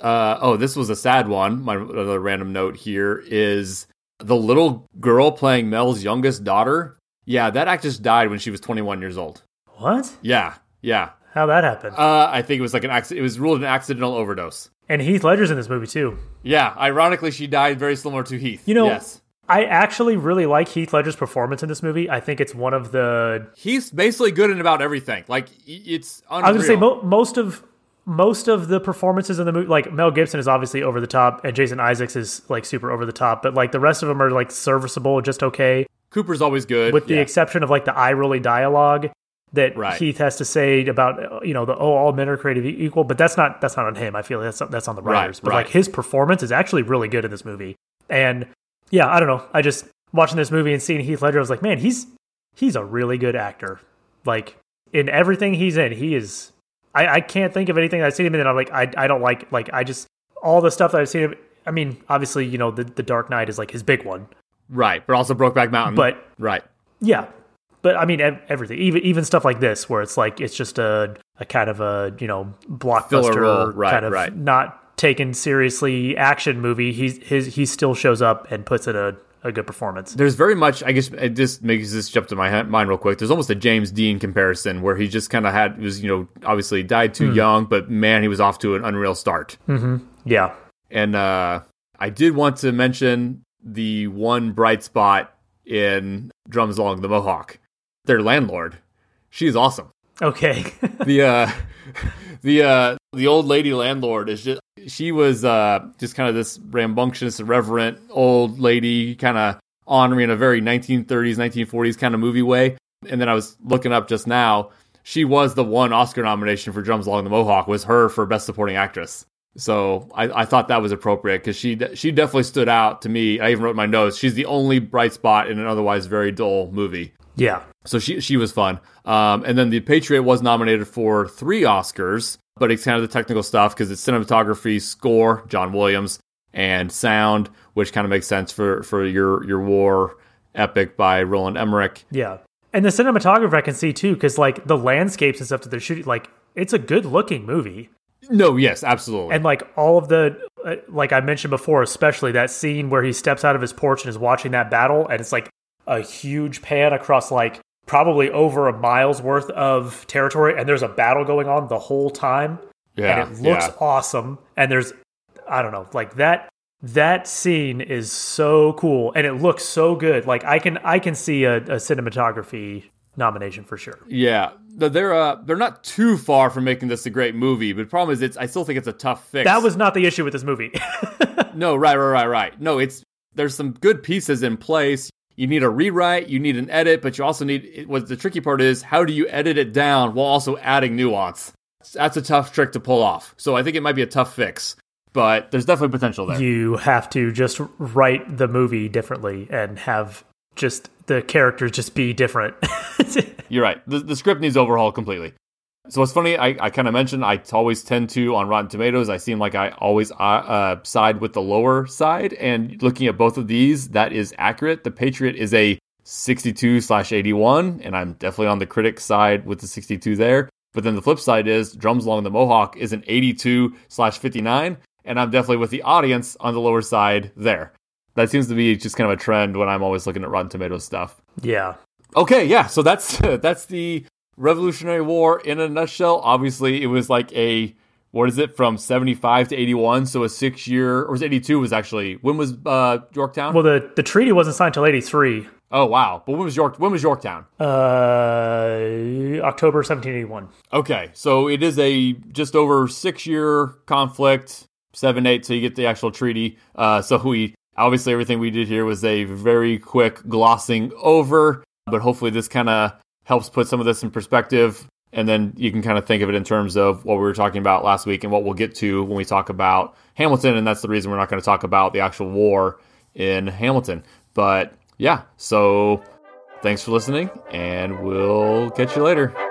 Uh, oh, this was a sad one. My another random note here is the little girl playing Mel's youngest daughter. Yeah, that actress died when she was 21 years old. What? Yeah, yeah. How that happened? Uh, I think it was like an accident. It was ruled an accidental overdose. and Heath Ledger's in this movie too. Yeah, ironically, she died very similar to Heath. You know, yes, I actually really like Heath Ledger's performance in this movie. I think it's one of the. he's basically good in about everything. Like it's. Unreal. I was gonna say mo- most of most of the performances in the movie, like Mel Gibson is obviously over the top, and Jason Isaacs is like super over the top, but like the rest of them are like serviceable, just okay, Cooper's always good. with the yeah. exception of like the eye rolly dialogue that Right. Heath has to say about you know the oh all men are created equal, but that's not that's not on him. I feel that's that's on the Right, writers. but right. like his performance is actually really good in this movie, and yeah, I don't know. I just watching this movie and seeing Heath Ledger, I was like, man, he's he's a really good actor. Like in everything he's in, he is. I, I can't think of anything I've seen him in that I'm like I I don't like. Like I just all the stuff that I've seen him. I mean, obviously, you know, the the Dark Knight is like his big one, right, but also Brokeback Mountain. but right, yeah, but I mean everything, even even stuff like this, where it's like it's just a a kind of a you know blockbuster role, right, kind of right. not taken seriously action movie. He's his he still shows up and puts in a, a good performance. there's very much. I guess it just makes this jump to my mind real quick. There's almost a James Dean comparison where he just kind of had was you know obviously died too young, but man, he was off to an unreal start. Yeah, And uh, I did want to mention the one bright spot in Drums Along the Mohawk. Their landlord, she's awesome. okay, the uh the uh the old lady landlord is just she was uh just kind of this rambunctious irreverent old lady kind of honoring in a very 1930s 1940s kind of movie way and then i was looking up just now she was the one oscar nomination for drums along the mohawk was her for best supporting actress so I, I thought that was appropriate because she she definitely stood out to me. I even wrote my notes. She's the only bright spot in an otherwise very dull movie. yeah, So she she was fun. Um, and then the Patriot was nominated for three Oscars, but it's kind of the technical stuff because it's cinematography, score, John Williams, and sound, which kind of makes sense for for your your war epic by Roland Emmerich. yeah. And the cinematographer I can see too, because like the landscapes and stuff that they're shooting, like it's a good looking movie. No, yes, absolutely. and like all of the uh, like i mentioned before especially that scene where he steps out of his porch and is watching that battle and it's like a huge pan across like probably over a mile's worth of territory and there's a battle going on the whole time yeah, and it looks yeah. awesome and there's i don't know like that that scene is so cool and it looks so good like i can i can see a, a cinematography nomination for sure Yeah, they're uh they're not too far from making this a great movie, but the problem is it's I still think it's a tough fix. that was not the issue with this movie No, right, right, right, right. No, it's there's some good pieces in place. You need a rewrite, you need an edit, but you also need it, what the tricky part is how do you edit it down while also adding nuance? That's a tough trick to pull off. So I think it might be a tough fix, but there's definitely potential there. you have to just write the movie differently and have just the characters just be different. You're right. The, the script needs overhaul completely. So what's funny, I, I kind of mentioned I always tend to on Rotten Tomatoes. I seem like I always uh, uh, side with the lower side, and looking at both of these, that is accurate. The Patriot is a 62 slash 81, and I'm definitely on the critic side with the 62 there. But then the flip side is Drums Along the Mohawk is an 82 slash 59, and I'm definitely with the audience on the lower side there. That seems to be just kind of a trend when I'm always looking at Rotten Tomatoes stuff. yeah. Okay, yeah. So that's that's the Revolutionary War in a nutshell. Obviously, it was like a what is it from seventy five to eighty one? So a six year, or was eighty two? Was actually when was uh, Yorktown? Well, the, the treaty wasn't signed until 83, oh wow! But when was York? When was Yorktown? uh, October 1781. Okay, so it is a just over six year conflict, seven eight. So you get the actual treaty. Uh, so we obviously everything we did here was a very quick glossing over, but hopefully this kind of helps put some of this in perspective. And then you can kind of think of it in terms of what we were talking about last week and what we'll get to when we talk about Hamilton. And that's the reason we're not going to talk about the actual war in Hamilton. But yeah, so thanks for listening, and we'll catch you later.